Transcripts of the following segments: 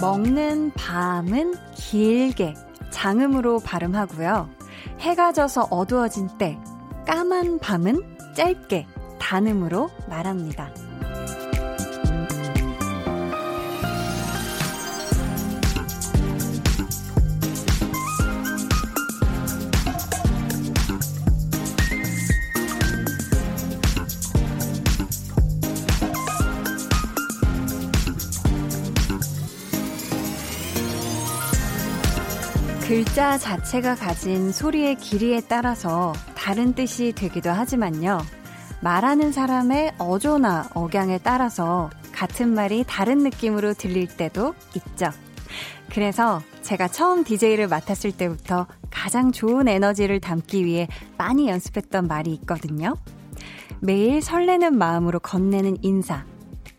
먹는 밤은 길게 장음으로 발음하고요. 해가 져서 어두워진 때 까만 밤은 짧게 단음으로 말합니다. 글자 자체가 가진 소리의 길이에 따라서 다른 뜻이 되기도 하지만요. 말하는 사람의 어조나 억양에 따라서 같은 말이 다른 느낌으로 들릴 때도 있죠. 그래서 제가 처음 DJ를 맡았을 때부터 가장 좋은 에너지를 담기 위해 많이 연습했던 말이 있거든요. 매일 설레는 마음으로 건네는 인사.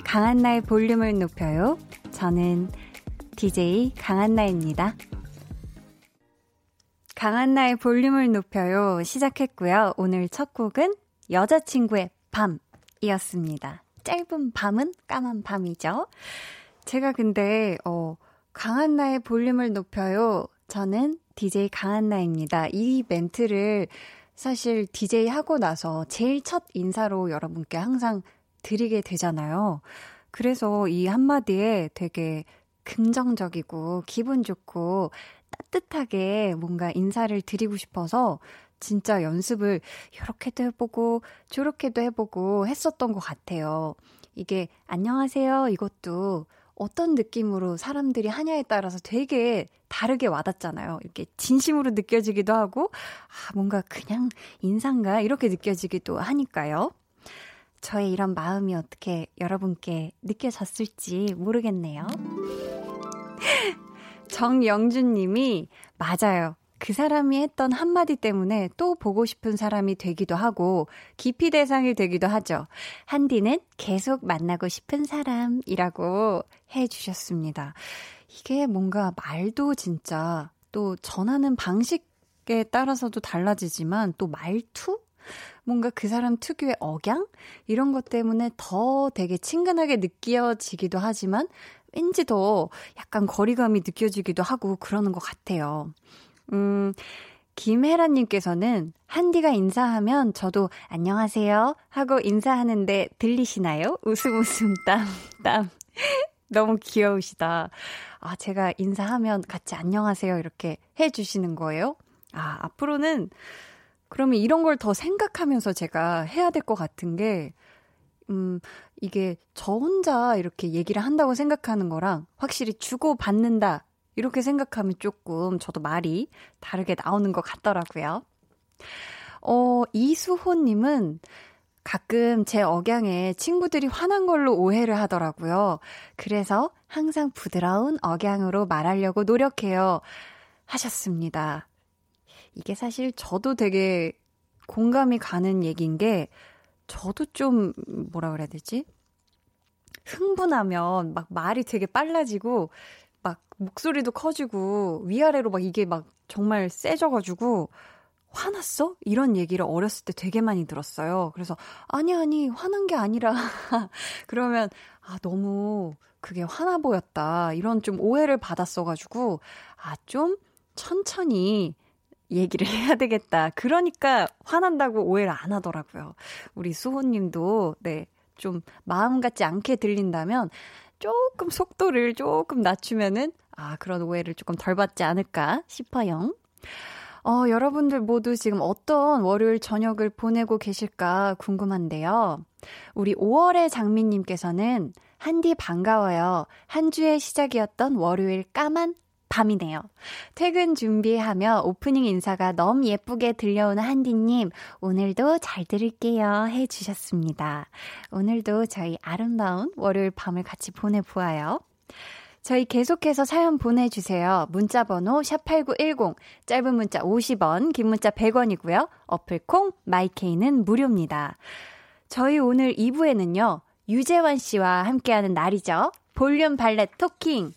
강한나의 볼륨을 높여요. 저는 DJ 강한나입니다. 강한나의 볼륨을 높여요 시작했고요. 오늘 첫 곡은 여자친구의 밤이었습니다. 짧은 밤은 까만 밤이죠. 제가 근데 어 강한나의 볼륨을 높여요. 저는 DJ 강한나입니다. 이 멘트를 사실 DJ 하고 나서 제일 첫 인사로 여러분께 항상 드리게 되잖아요. 그래서 이 한마디에 되게 긍정적이고 기분 좋고 따뜻하게 뭔가 인사를 드리고 싶어서 진짜 연습을 이렇게도 해보고 저렇게도 해보고 했었던 것 같아요. 이게 안녕하세요 이것도 어떤 느낌으로 사람들이 하냐에 따라서 되게 다르게 와닿잖아요. 이렇게 진심으로 느껴지기도 하고, 아, 뭔가 그냥 인상가 이렇게 느껴지기도 하니까요. 저의 이런 마음이 어떻게 여러분께 느껴졌을지 모르겠네요. 정영준 님이 맞아요. 그 사람이 했던 한마디 때문에 또 보고 싶은 사람이 되기도 하고 기피 대상이 되기도 하죠. 한디는 계속 만나고 싶은 사람이라고 해 주셨습니다. 이게 뭔가 말도 진짜 또 전하는 방식에 따라서도 달라지지만 또 말투? 뭔가 그 사람 특유의 억양? 이런 것 때문에 더 되게 친근하게 느껴지기도 하지만 왠지 더 약간 거리감이 느껴지기도 하고 그러는 것 같아요. 음, 김혜라님께서는 한디가 인사하면 저도 안녕하세요 하고 인사하는데 들리시나요? 웃음 웃음 땀, 땀. 너무 귀여우시다. 아, 제가 인사하면 같이 안녕하세요 이렇게 해주시는 거예요? 아, 앞으로는 그러면 이런 걸 더 생각하면서 제가 해야 될 것 같은 게, 음, 이게 저 혼자 이렇게 얘기를 한다고 생각하는 거랑 확실히 주고받는다. 이렇게 생각하면 조금 저도 말이 다르게 나오는 것 같더라고요. 어, 이수호님은 가끔 제 억양에 친구들이 화난 걸로 오해를 하더라고요. 그래서 항상 부드러운 억양으로 말하려고 노력해요. 하셨습니다. 이게 사실 저도 되게 공감이 가는 얘기인 게 저도 좀 뭐라 그래야 되지? 흥분하면 막 말이 되게 빨라지고 막 목소리도 커지고 위아래로 막 이게 막 정말 세져가지고 화났어? 이런 얘기를 어렸을 때 되게 많이 들었어요. 그래서 아니 아니 화난 게 아니라 그러면 아 너무 그게 화나 보였다 이런 좀 오해를 받았어가지고 아 좀 천천히 얘기를 해야 되겠다. 그러니까 화난다고 오해를 안 하더라고요. 우리 수호님도, 네, 좀 마음 같지 않게 들린다면 조금 속도를 조금 낮추면은, 아, 그런 오해를 조금 덜 받지 않을까 싶어요. 어, 여러분들 모두 지금 어떤 월요일 저녁을 보내고 계실까 궁금한데요. 우리 5월의 장미님께서는 한디 반가워요. 한 주의 시작이었던 월요일 까만 밤이네요. 퇴근 준비하며 오프닝 인사가 너무 예쁘게 들려오는 한디님, 오늘도 잘 들을게요. 해 주셨습니다. 오늘도 저희 아름다운 월요일 밤을 같이 보내보아요. 저희 계속해서 사연 보내주세요. 문자번호 샵8910, 짧은 문자 50원, 긴 문자 100원이고요. 어플콩, 마이케이는 무료입니다. 저희 오늘 2부에는요, 유재환 씨와 함께하는 날이죠. 볼륨 발렛 토킹.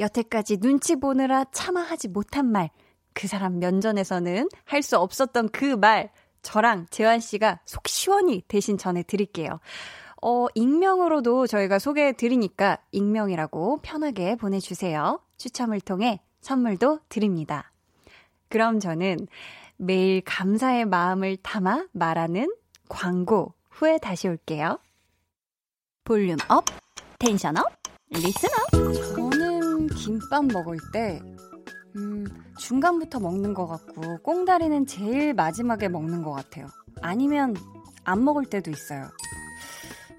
여태까지 눈치 보느라 차마 하지 못한 말, 그 사람 면전에서는 할 수 없었던 그 말, 저랑 재환 씨가 속 시원히 대신 전해드릴게요. 어, 익명으로도 저희가 소개해 드리니까 익명이라고 편하게 보내주세요. 추첨을 통해 선물도 드립니다. 그럼 저는 매일 감사의 마음을 담아 말하는 광고 후에 다시 올게요. Volume up, tension up, listen up. 저는 김밥 먹을 때, 음, 중간부터 먹는 것 같고, 꽁다리는 제일 마지막에 먹는 것 같아요. 아니면 안 먹을 때도 있어요.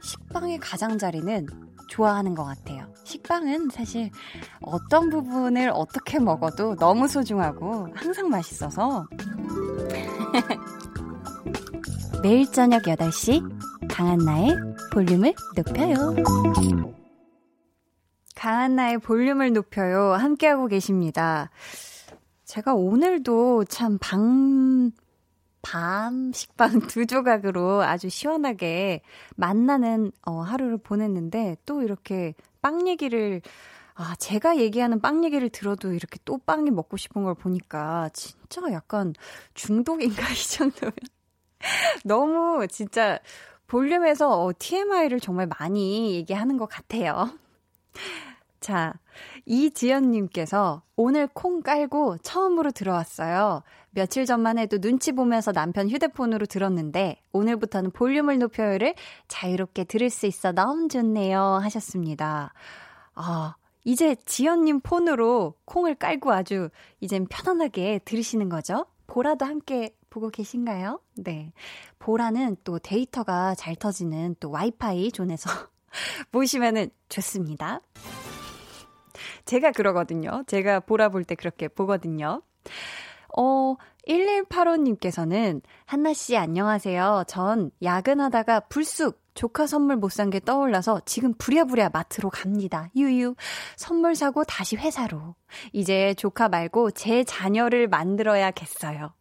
식빵의 가장자리는 좋아하는 것 같아요. 식빵은 사실 어떤 부분을 어떻게 먹어도 너무 소중하고 항상 맛있어서. 매일 저녁 8시 강한나의 볼륨을 높여요. 강한나의 볼륨을 높여요. 함께하고 계십니다. 제가 오늘도 참 방, 밤 식빵 두 조각으로 아주 시원하게 만나는 어, 하루를 보냈는데 또 이렇게 빵 얘기를 아, 제가 얘기하는 빵 얘기를 들어도 이렇게 또 빵이 먹고 싶은 걸 보니까 진짜 약간 중독인가 이 정도면 너무 진짜 볼륨에서 어, TMI를 정말 많이 얘기하는 것 같아요. 자, 이지연님께서 오늘 콩 깔고 처음으로 들어왔어요. 며칠 전만 해도 눈치 보면서 남편 휴대폰으로 들었는데 오늘부터는 볼륨을 높여요를 자유롭게 들을 수 있어 너무 좋네요 하셨습니다. 아, 이제 지연님 폰으로 콩을 깔고 아주 이젠 편안하게 들으시는 거죠? 보라도 함께 보고 계신가요? 네. 보라는 또 데이터가 잘 터지는 또 와이파이 존에서 보시면은 좋습니다. 제가 그러거든요. 제가 보라 볼 때 그렇게 보거든요. 어, 1185님께서는 한나씨 안녕하세요. 전 야근하다가 불쑥 조카 선물 못 산 게 떠올라서 지금 부랴부랴 마트로 갑니다. 유유. 선물 사고 다시 회사로. 이제 조카 말고 제 자녀를 만들어야겠어요.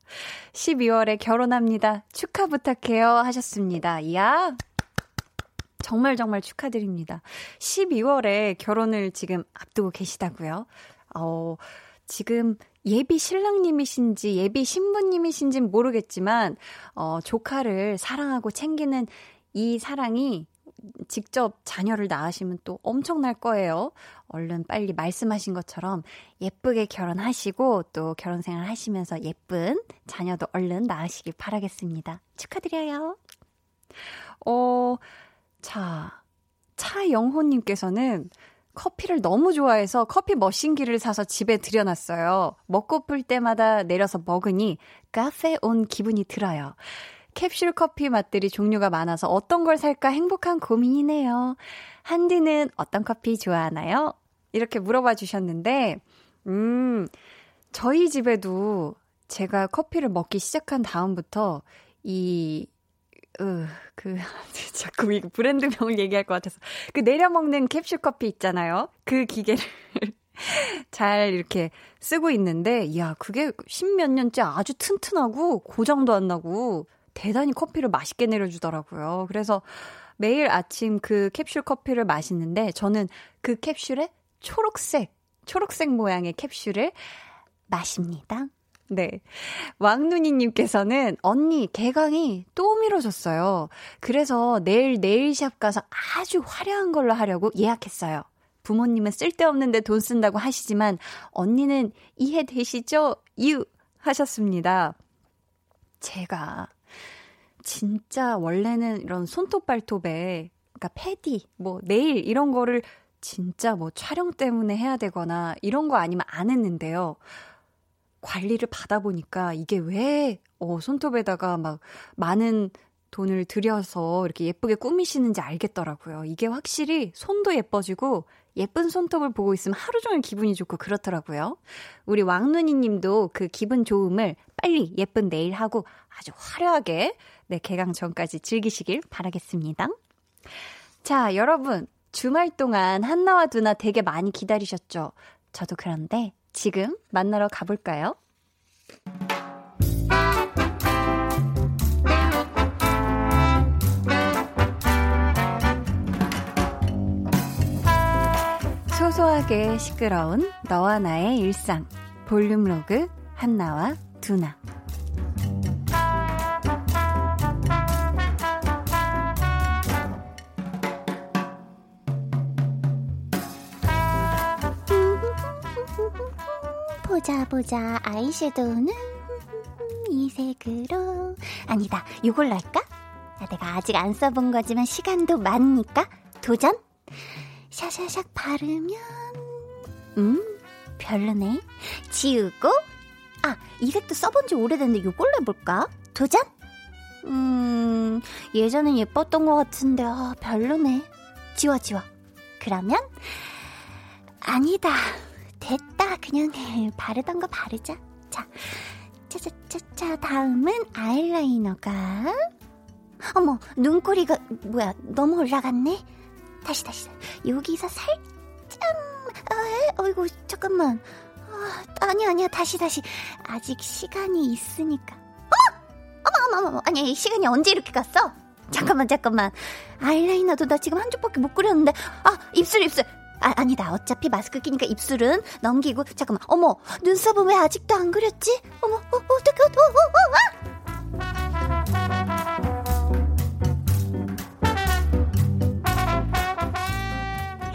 12월에 결혼합니다. 축하 부탁해요. 하셨습니다. 이야. 정말 정말 축하드립니다. 12월에 결혼을 지금 앞두고 계시다고요. 어, 지금 예비 신랑님이신지 예비 신부님이신지 모르겠지만 어 조카를 사랑하고 챙기는 이 사랑이 직접 자녀를 낳으시면 또 엄청날 거예요. 얼른 빨리 말씀하신 것처럼 예쁘게 결혼하시고 또 결혼 생활 하시면서 예쁜 자녀도 얼른 낳으시길 바라겠습니다. 축하드려요. 어, 자, 차영호님께서는 커피를 너무 좋아해서 커피 머신기를 사서 집에 들여놨어요. 먹고플 때마다 내려서 먹으니 카페 온 기분이 들어요. 캡슐 커피 맛들이 종류가 많아서 어떤 걸 살까 행복한 고민이네요. 한디는 어떤 커피 좋아하나요? 이렇게 물어봐 주셨는데, 음, 저희 집에도 제가 커피를 먹기 시작한 다음부터 이 으, 그, 자꾸 이거 브랜드명을 얘기할 것 같아서. 그 내려먹는 캡슐 커피 있잖아요. 그 기계를 잘 이렇게 쓰고 있는데, 야, 그게 십몇 년째 아주 튼튼하고 고장도 안 나고 대단히 커피를 맛있게 내려주더라고요. 그래서 매일 아침 그 캡슐 커피를 마시는데, 저는 그 캡슐에 초록색, 초록색 모양의 캡슐을 마십니다. 네. 왕눈이님께서는 언니 개강이 또 미뤄졌어요. 그래서 내일 네일샵 가서 아주 화려한 걸로 하려고 예약했어요. 부모님은 쓸데없는데 돈 쓴다고 하시지만 언니는 이해되시죠? 유 하셨습니다. 제가 진짜 원래는 이런 손톱 발톱에 그러니까 패디, 뭐 네일 이런 거를 진짜 뭐 촬영 때문에 해야 되거나 이런 거 아니면 안 했는데요. 관리를 받아보니까 이게 왜, 어, 손톱에다가 막 많은 돈을 들여서 이렇게 예쁘게 꾸미시는지 알겠더라고요. 이게 확실히 손도 예뻐지고 예쁜 손톱을 보고 있으면 하루 종일 기분이 좋고 그렇더라고요. 우리 왕눈이 님도 그 기분 좋음을 빨리 예쁜 네일 하고 아주 화려하게 네, 개강 전까지 즐기시길 바라겠습니다. 자, 여러분. 주말 동안 한나와 두나 되게 많이 기다리셨죠? 저도 그런데 지금 만나러 가볼까요? 소소하게 시끄러운 너와 나의 일상 볼륨 로그 한나와 두나 보자 보자 아이섀도우는 이 색으로. 아니다 이걸로 할까? 아, 내가 아직 안 써본 거지만 시간도 많으니까 도전? 샤샤샥 바르면 음 별로네. 지우고 아 이 색도 써본 지 오래됐는데 이걸로 해볼까? 도전? 음 예전엔 예뻤던 것 같은데 아 별로네. 지워 지워. 그러면 아니다 됐다. 그냥 바르던 거 바르자. 자 차차차차 다음은 아이라이너가. 어머 눈꼬리가 뭐야 너무 올라갔네? 다시 다시. 여기서 살짝 아, 어이구 잠깐만. 아, 아니 아니야. 다시 다시. 아직 시간이 있으니까. 어머 어머 어머 어머. 아니 시간이 언제 이렇게 갔어? 잠깐만 잠깐만. 아이라이너도 나 지금 한 쪽밖에 못 그렸는데. 아 입술 입술 아, 아니다. 어차피 마스크 끼니까 입술은 넘기고 잠깐만. 어머, 눈썹은 왜 아직도 안 그렸지? 어머, 어, 어떡해, 어, 어, 어, 아!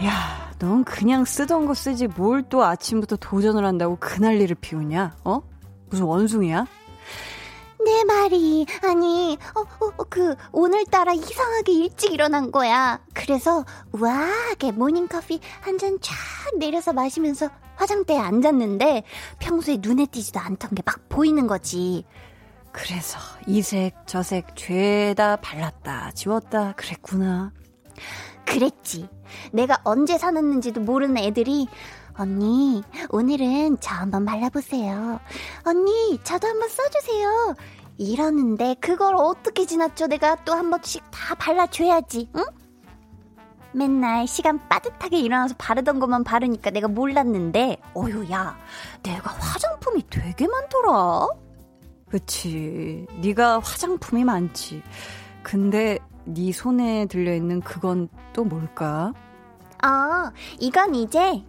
야, 넌 그냥 쓰던 거 쓰지 뭘 또 아침부터 도전을 한다고 그 난리를 피우냐? 어? 무슨 원숭이야? 내 말이 아니 어, 어, 어, 그 오늘따라 이상하게 일찍 일어난 거야 그래서 우아하게 모닝커피 한 잔 쫙 내려서 마시면서 화장대에 앉았는데 평소에 눈에 띄지도 않던 게 막 보이는 거지 그래서 이색 저색 죄다 발랐다 지웠다 그랬구나 그랬지 내가 언제 사놨는지도 모르는 애들이 언니, 오늘은 저 한번 발라보세요. 언니, 저도 한번 써주세요. 이러는데 그걸 어떻게 지났죠? 내가 또 한 번씩 다 발라줘야지, 응? 맨날 시간 빠듯하게 일어나서 바르던 것만 바르니까 내가 몰랐는데, 어휴, 야, 내가 화장품이 되게 많더라. 그치. 네가 화장품이 많지. 근데 네 손에 들려있는 그건 또 뭘까? 아, 이건 이제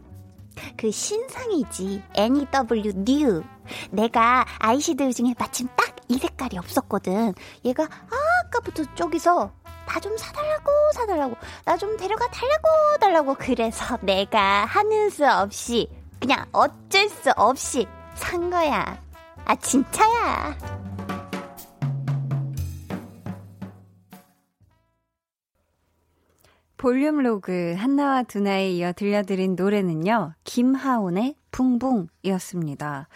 그 신상이지. NEW New. 내가 아이섀도우 중에 마침 딱 이 색깔이 없었거든. 얘가 아까부터 저기서 나 좀 사달라고 사달라고 나 좀 데려가 달라고 달라고 그래서 내가 하는 수 없이 그냥 어쩔 수 없이 산 거야. 아 진짜야. 볼륨 로그 한나와 두나에 이어 들려드린 노래는요, 김하온의 붕붕이었습니다.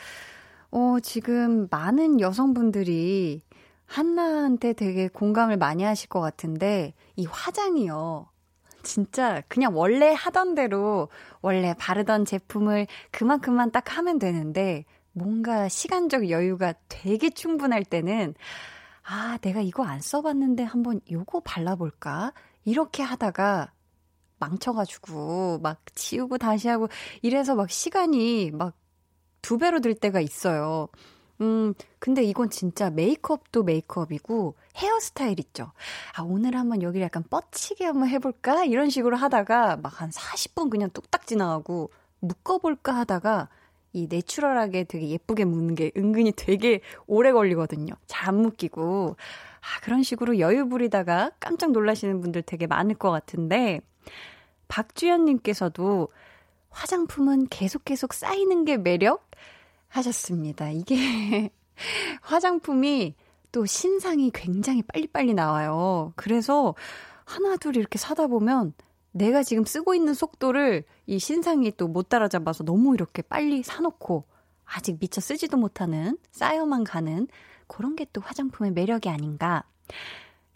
어, 지금 많은 여성분들이 한나한테 되게 공감을 많이 하실 것 같은데, 이 화장이요. 진짜 그냥 원래 하던 대로 원래 바르던 제품을 그만큼만 딱 하면 되는데, 뭔가 시간적 여유가 되게 충분할 때는, 아, 내가 이거 안 써봤는데 한번 요거 발라볼까? 이렇게 하다가 망쳐가지고 막 지우고 다시 하고 이래서 막 시간이 막 두 배로 들 때가 있어요. 음, 근데 이건 진짜 메이크업도 메이크업이고 헤어스타일 있죠. 아, 오늘 한번 여기를 약간 뻗치게 한번 해볼까? 이런 식으로 하다가 막 한 40분 그냥 뚝딱 지나가고 묶어볼까 하다가 이 내추럴하게 되게 예쁘게 묶는 게 은근히 되게 오래 걸리거든요. 잘 안 묶이고. 아, 그런 식으로 여유 부리다가 깜짝 놀라시는 분들 되게 많을 것 같은데, 박주연님께서도 화장품은 계속 계속 쌓이는 게 매력? 하셨습니다. 이게 화장품이 또 신상이 굉장히 빨리빨리 나와요. 그래서 하나, 둘 이렇게 사다 보면 내가 지금 쓰고 있는 속도를 이 신상이 또 못 따라잡아서 너무 이렇게 빨리 사놓고 아직 미처 쓰지도 못하는 쌓여만 가는 그런 게 또 화장품의 매력이 아닌가.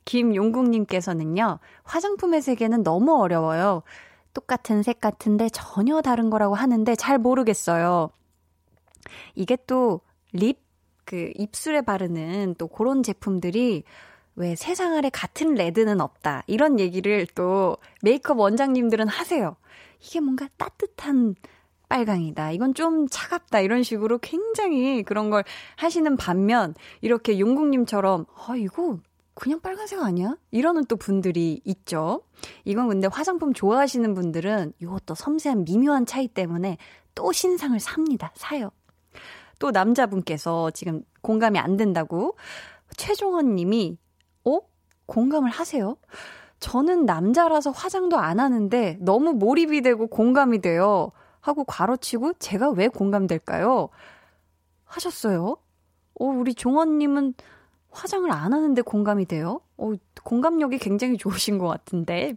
김용국님께서는요, 화장품의 세계는 너무 어려워요. 똑같은 색 같은데 전혀 다른 거라고 하는데 잘 모르겠어요. 이게 또 립, 그 입술에 바르는 또 그런 제품들이 왜 세상 아래 같은 레드는 없다. 이런 얘기를 또 메이크업 원장님들은 하세요. 이게 뭔가 따뜻한 빨강이다. 이건 좀 차갑다. 이런 식으로 굉장히 그런 걸 하시는 반면 이렇게 용국님처럼 아 이거 그냥 빨간색 아니야? 이러는 또 분들이 있죠. 이건 근데 화장품 좋아하시는 분들은 이것도 섬세한 미묘한 차이 때문에 또 신상을 삽니다. 사요. 또 남자분께서 지금 공감이 안 된다고 최종원 님이 어? 공감을 하세요? 저는 남자라서 화장도 안 하는데 너무 몰입이 되고 공감이 돼요. 하고 괄호치고 제가 왜 공감될까요? 하셨어요? 어, 우리 종원님은 화장을 안 하는데 공감이 돼요? 어, 공감력이 굉장히 좋으신 것 같은데.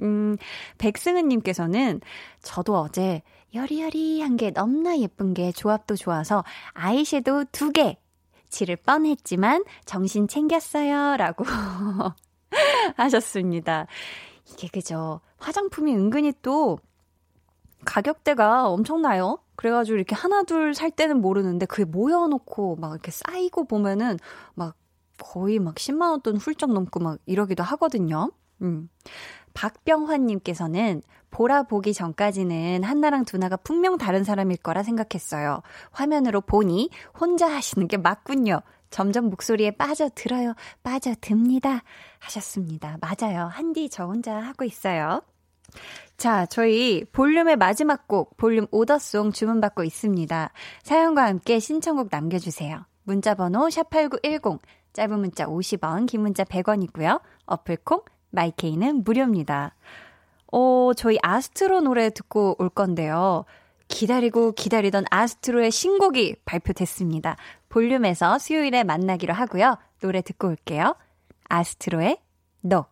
음, 백승은님께서는 저도 어제 여리여리한 게 너무나 예쁜 게 조합도 좋아서 아이섀도우 두개 칠을 뻔했지만 정신 챙겼어요. 라고 하셨습니다. 이게 그죠. 화장품이 은근히 또 가격대가 엄청나요. 그래가지고 이렇게 하나 둘 살 때는 모르는데 그게 모여놓고 막 이렇게 쌓이고 보면은 막 거의 막 10만 원 돈 훌쩍 넘고 막 이러기도 하거든요. 음. 박병환님께서는 보라 보기 전까지는 한나랑 두나가 분명 다른 사람일 거라 생각했어요. 화면으로 보니 혼자 하시는 게 맞군요. 점점 목소리에 빠져들어요. 빠져듭니다. 하셨습니다. 맞아요. 한디 저 혼자 하고 있어요. 자, 저희 볼륨의 마지막 곡, 볼륨 오더송 주문받고 있습니다. 사연과 함께 신청곡 남겨주세요. 문자번호 샵8910, 짧은 문자 50원, 긴 문자 100원이고요. 어플콩, 마이케이는 무료입니다. 어, 저희 아스트로 노래 듣고 올 건데요. 기다리고 기다리던 아스트로의 신곡이 발표됐습니다. 볼륨에서 수요일에 만나기로 하고요. 노래 듣고 올게요. 아스트로의 너.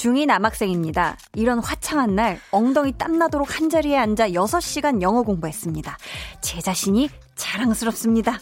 중2 남학생입니다. 이런 화창한 날 엉덩이 땀나도록 한자리에 앉아 6시간 영어 공부했습니다. 제 자신이 자랑스럽습니다.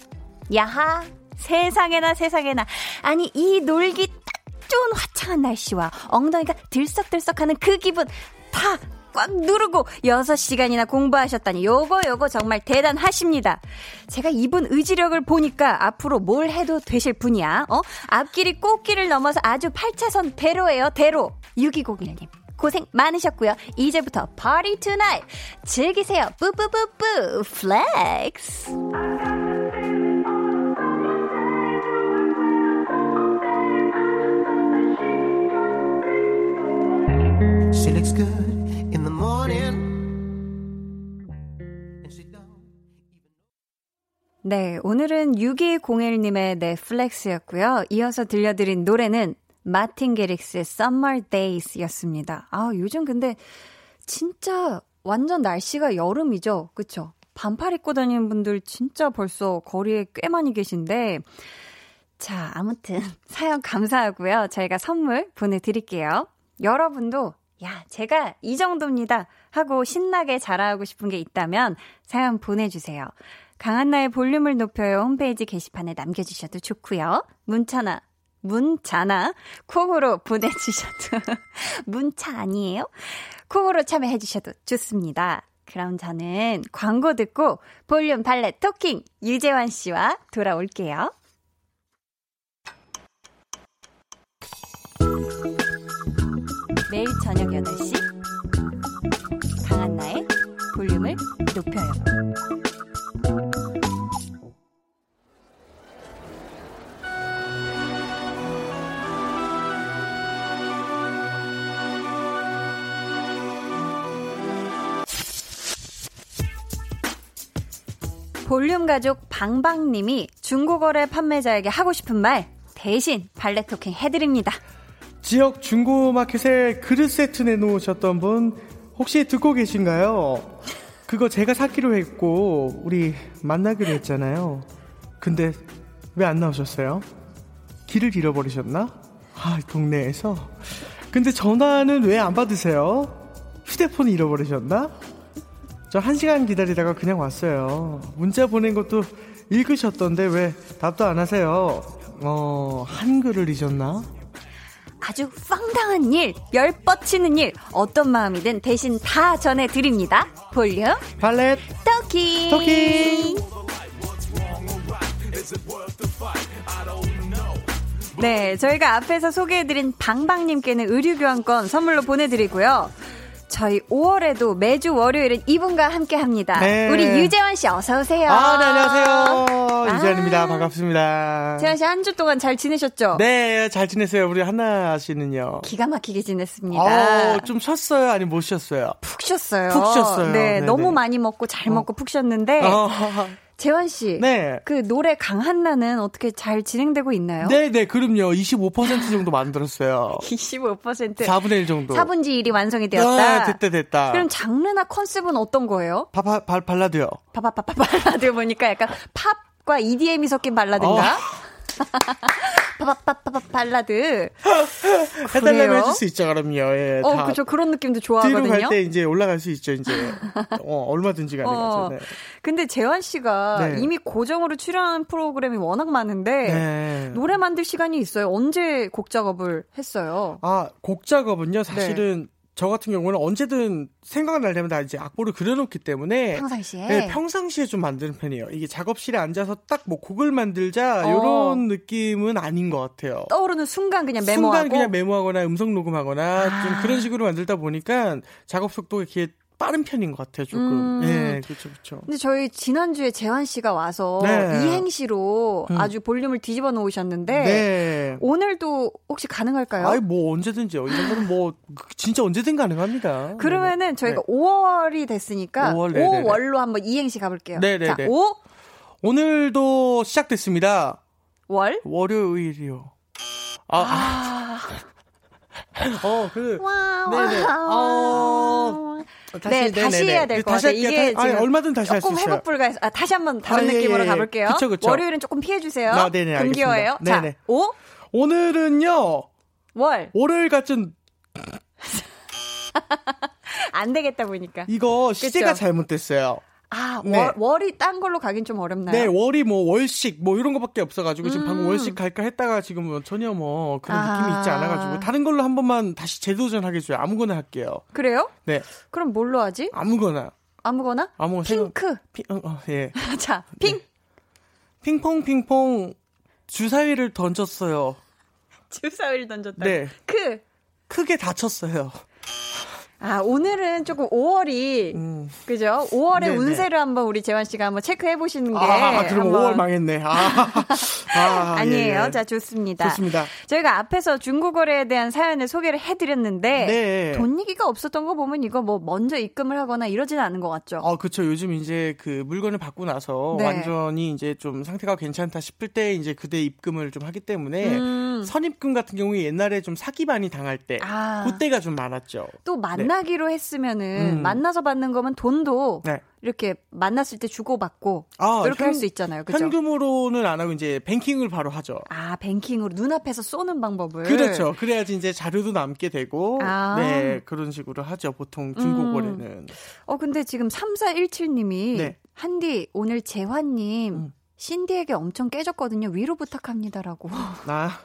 야하, 세상에나 세상에나. 아니, 이 놀기 딱 좋은 화창한 날씨와 엉덩이가 들썩들썩하는 그 기분 다 꽉 누르고 6시간이나 공부하셨다니 요거 요거 정말 대단하십니다. 제가 이분 의지력을 보니까 앞으로 뭘 해도 되실 분이야. 어? 앞길이 꽃길을 넘어서 아주 8차선 대로예요. 대로. 6201님. 고생 많으셨고요. 이제부터 party tonight 즐기세요. 뿌뿌뿌뿌 flex. She good. In the morning. 네, 오늘은 6201님의 넷플렉스였고요. 이어서 들려드린 노래는 마틴 게릭스의 Summer Days 였습니다. 아, 요즘 근데 진짜 완전 날씨가 여름이죠. 그쵸? 반팔 입고 다니는 분들 진짜 벌써 거리에 꽤 많이 계신데, 자, 아무튼 사연 감사하고요. 저희가 선물 보내드릴게요. 여러분도 야, 제가 이 정도입니다. 하고 신나게 자랑하고 싶은 게 있다면 사연 보내주세요. 강한나의 볼륨을 높여요 홈페이지 게시판에 남겨주셔도 좋고요. 문자나 문자나 콩으로 보내주셔도 문자 아니에요? 콩으로 참여해주셔도 좋습니다. 그럼 저는 광고 듣고 볼륨 발레 토킹 유재환 씨와 돌아올게요. 매일 저녁 8시 강한나의 볼륨을 높여요. 볼륨 가족 방방님이 중고거래 판매자에게 하고 싶은 말 대신 발레 토킹 해드립니다. 지역 중고마켓에 그릇 세트 내놓으셨던 분 혹시 듣고 계신가요? 그거 제가 사기로 했고, 우리 만나기로 했잖아요. 근데 왜 안 나오셨어요? 길을 잃어버리셨나? 아, 동네에서. 근데 전화는 왜 안 받으세요? 휴대폰 잃어버리셨나? 저 한 시간 기다리다가 그냥 왔어요. 문자 보낸 것도 읽으셨던데 왜 답도 안 하세요? 어, 한글을 잊었나? 아주 황당한 일, 열 뻗치는 일, 어떤 마음이든 대신 다 전해드립니다. 볼륨, 발렛, 토키. 토키. 네, 저희가 앞에서 소개해드린 방방님께는 의류교환권 선물로 보내드리고요. 저희 5월에도 매주 월요일은 이분과 함께 합니다. 네. 우리 유재환 씨 어서 오세요. 아, 네, 안녕하세요. 아. 이재현입니다. 반갑습니다. 재환 씨 한 주 동안 잘 지내셨죠? 네, 잘 지냈어요. 우리 한나 씨는요? 기가 막히게 지냈습니다. 어, 좀 쉬었어요? 아니면 못 쉬었어요? 푹 쉬었어요. 푹 쉬었어요. 네, 네네. 너무 많이 먹고 잘 먹고 푹 쉬었는데 어, 재환 씨, 네. 그 노래 강한나는 어떻게 잘 진행되고 있나요? 네, 네, 그럼요. 25% 정도 만들었어요. 25%. 4분의 1 정도. 4분지 1이 완성이 되었다. 아, 됐다, 됐다. 그럼 장르나 컨셉은 어떤 거예요? 바, 바, 발, 발라드요. 파파파파 발라드 보니까 약간 팝과 EDM이 섞인 발라드인가? 어. 파파파파 발라드. 그래요? 해줄 수 있죠, 그럼요. 예, 어, 다 그죠. 그런 느낌도 되게 좋아하거든요. 갈때 이제 올라갈 수 있죠, 이제. 어, 얼마든지 가능하죠. 어. 네. 근데 재환 씨가 네. 이미 고정으로 출연하는 프로그램이 워낙 많은데 네. 노래 만들 시간이 있어요. 언제 곡 작업을 했어요? 아, 곡 작업은요, 사실은 저 같은 경우는 언제든 생각날 때마다 이제 악보를 그려놓기 때문에 평상시에. 네, 평상시에 좀 만드는 편이에요. 이게 작업실에 앉아서 딱 뭐 곡을 만들자 어. 이런 느낌은 아닌 것 같아요. 떠오르는 순간 그냥 메모하고. 순간 그냥 메모하거나 음성 녹음하거나 아. 좀 그런 식으로 만들다 보니까 작업 속도가 이렇게 빠른 편인 것 같아요, 조금. 음. 예, 그렇죠, 그렇죠. 근데 저희 지난주에 재환 씨가 와서 네. 이행시로 음. 아주 볼륨을 뒤집어 놓으셨는데 네. 오늘도 혹시 가능할까요? 아이 뭐 언제든지요. 이런 거는 뭐 진짜 언제든 가능합니다. 그러면은 저희가 네. 5월이 됐으니까 5월, 네네네. 5월로 한번 이행시 가볼게요. 네네네. 자, 5월 오늘도 시작됐습니다. 월요일이요. 아, 아. 어, 그 와, 네네. 와. 어, 다시, 네, 다시 네 네네. 해야 될것 다시 같아요. 할게요. 이게 다- 아니, 지금 얼마든 다시 할수 조금 있어요. 회복 불가해서 아, 다시 한번 다른 아, 예, 느낌으로 예, 예. 가볼게요. 그쵸, 그쵸. 월요일은 조금 피해 주세요. 아, 네네. 금기어예요. 자, 네네. 5 오늘은요, 월. 월요일 같은 안 되겠다 보니까. 이거 시제가 그쵸. 잘못됐어요. 아, 네. 월, 월이 딴 걸로 가긴 좀 어렵나요? 네, 월이 뭐 월식 뭐 이런 거밖에 없어가지고 지금 방금 음. 월식 갈까 했다가 지금 뭐 전혀 뭐 그런 아. 느낌이 있지 않아가지고 다른 걸로 한 번만 다시 재도전하겠어요. 아무거나 할게요. 그래요? 네, 그럼 뭘로 하지? 아무거나 아무거나? 아무거나 생각- 핑크. 피, 어, 어, 예. 자, 핑. 핑퐁 핑퐁 주사위를 던졌어요. 주사위를 던졌다. 네, 크. 크게 다쳤어요. 아, 오늘은 조금 5월이, 음. 그죠? 5월의 네네. 운세를 한번 우리 재환 씨가 한번 체크해 보시는 게. 아, 그럼 한번 5월 망했네. 아, 아. 예, 예. 자, 좋습니다. 좋습니다. 저희가 앞에서 중고거래에 대한 사연을 소개를 해드렸는데 네. 돈 얘기가 없었던 거 보면 이거 뭐 먼저 입금을 하거나 이러지는 않은 것 같죠? 어, 그쵸. 요즘 이제 그 물건을 받고 나서 네. 완전히 이제 좀 상태가 괜찮다 싶을 때 이제 그때 입금을 좀 하기 때문에 음. 선입금 같은 경우에 옛날에 좀 사기 많이 당할 때 아. 그때가 좀 많았죠. 또 만나기로 했으면은 음. 만나서 받는 거면 돈도 네. 이렇게 만났을 때 주고받고 아, 이렇게 현- 할수 있잖아요. 그죠? 현금으로는 안 하고 이제 뱅킹을 바로 하죠. 아, 뱅킹으로 눈앞에서 쏘는 방법을. 그렇죠. 그래야지 이제 자료도 남게 되고, 아. 네, 그런 식으로 하죠. 보통 중고거래는. 어, 근데 지금 3417님이 네. 한디 오늘 재환님 음. 신디에게 엄청 깨졌거든요. 위로 부탁합니다라고. 아,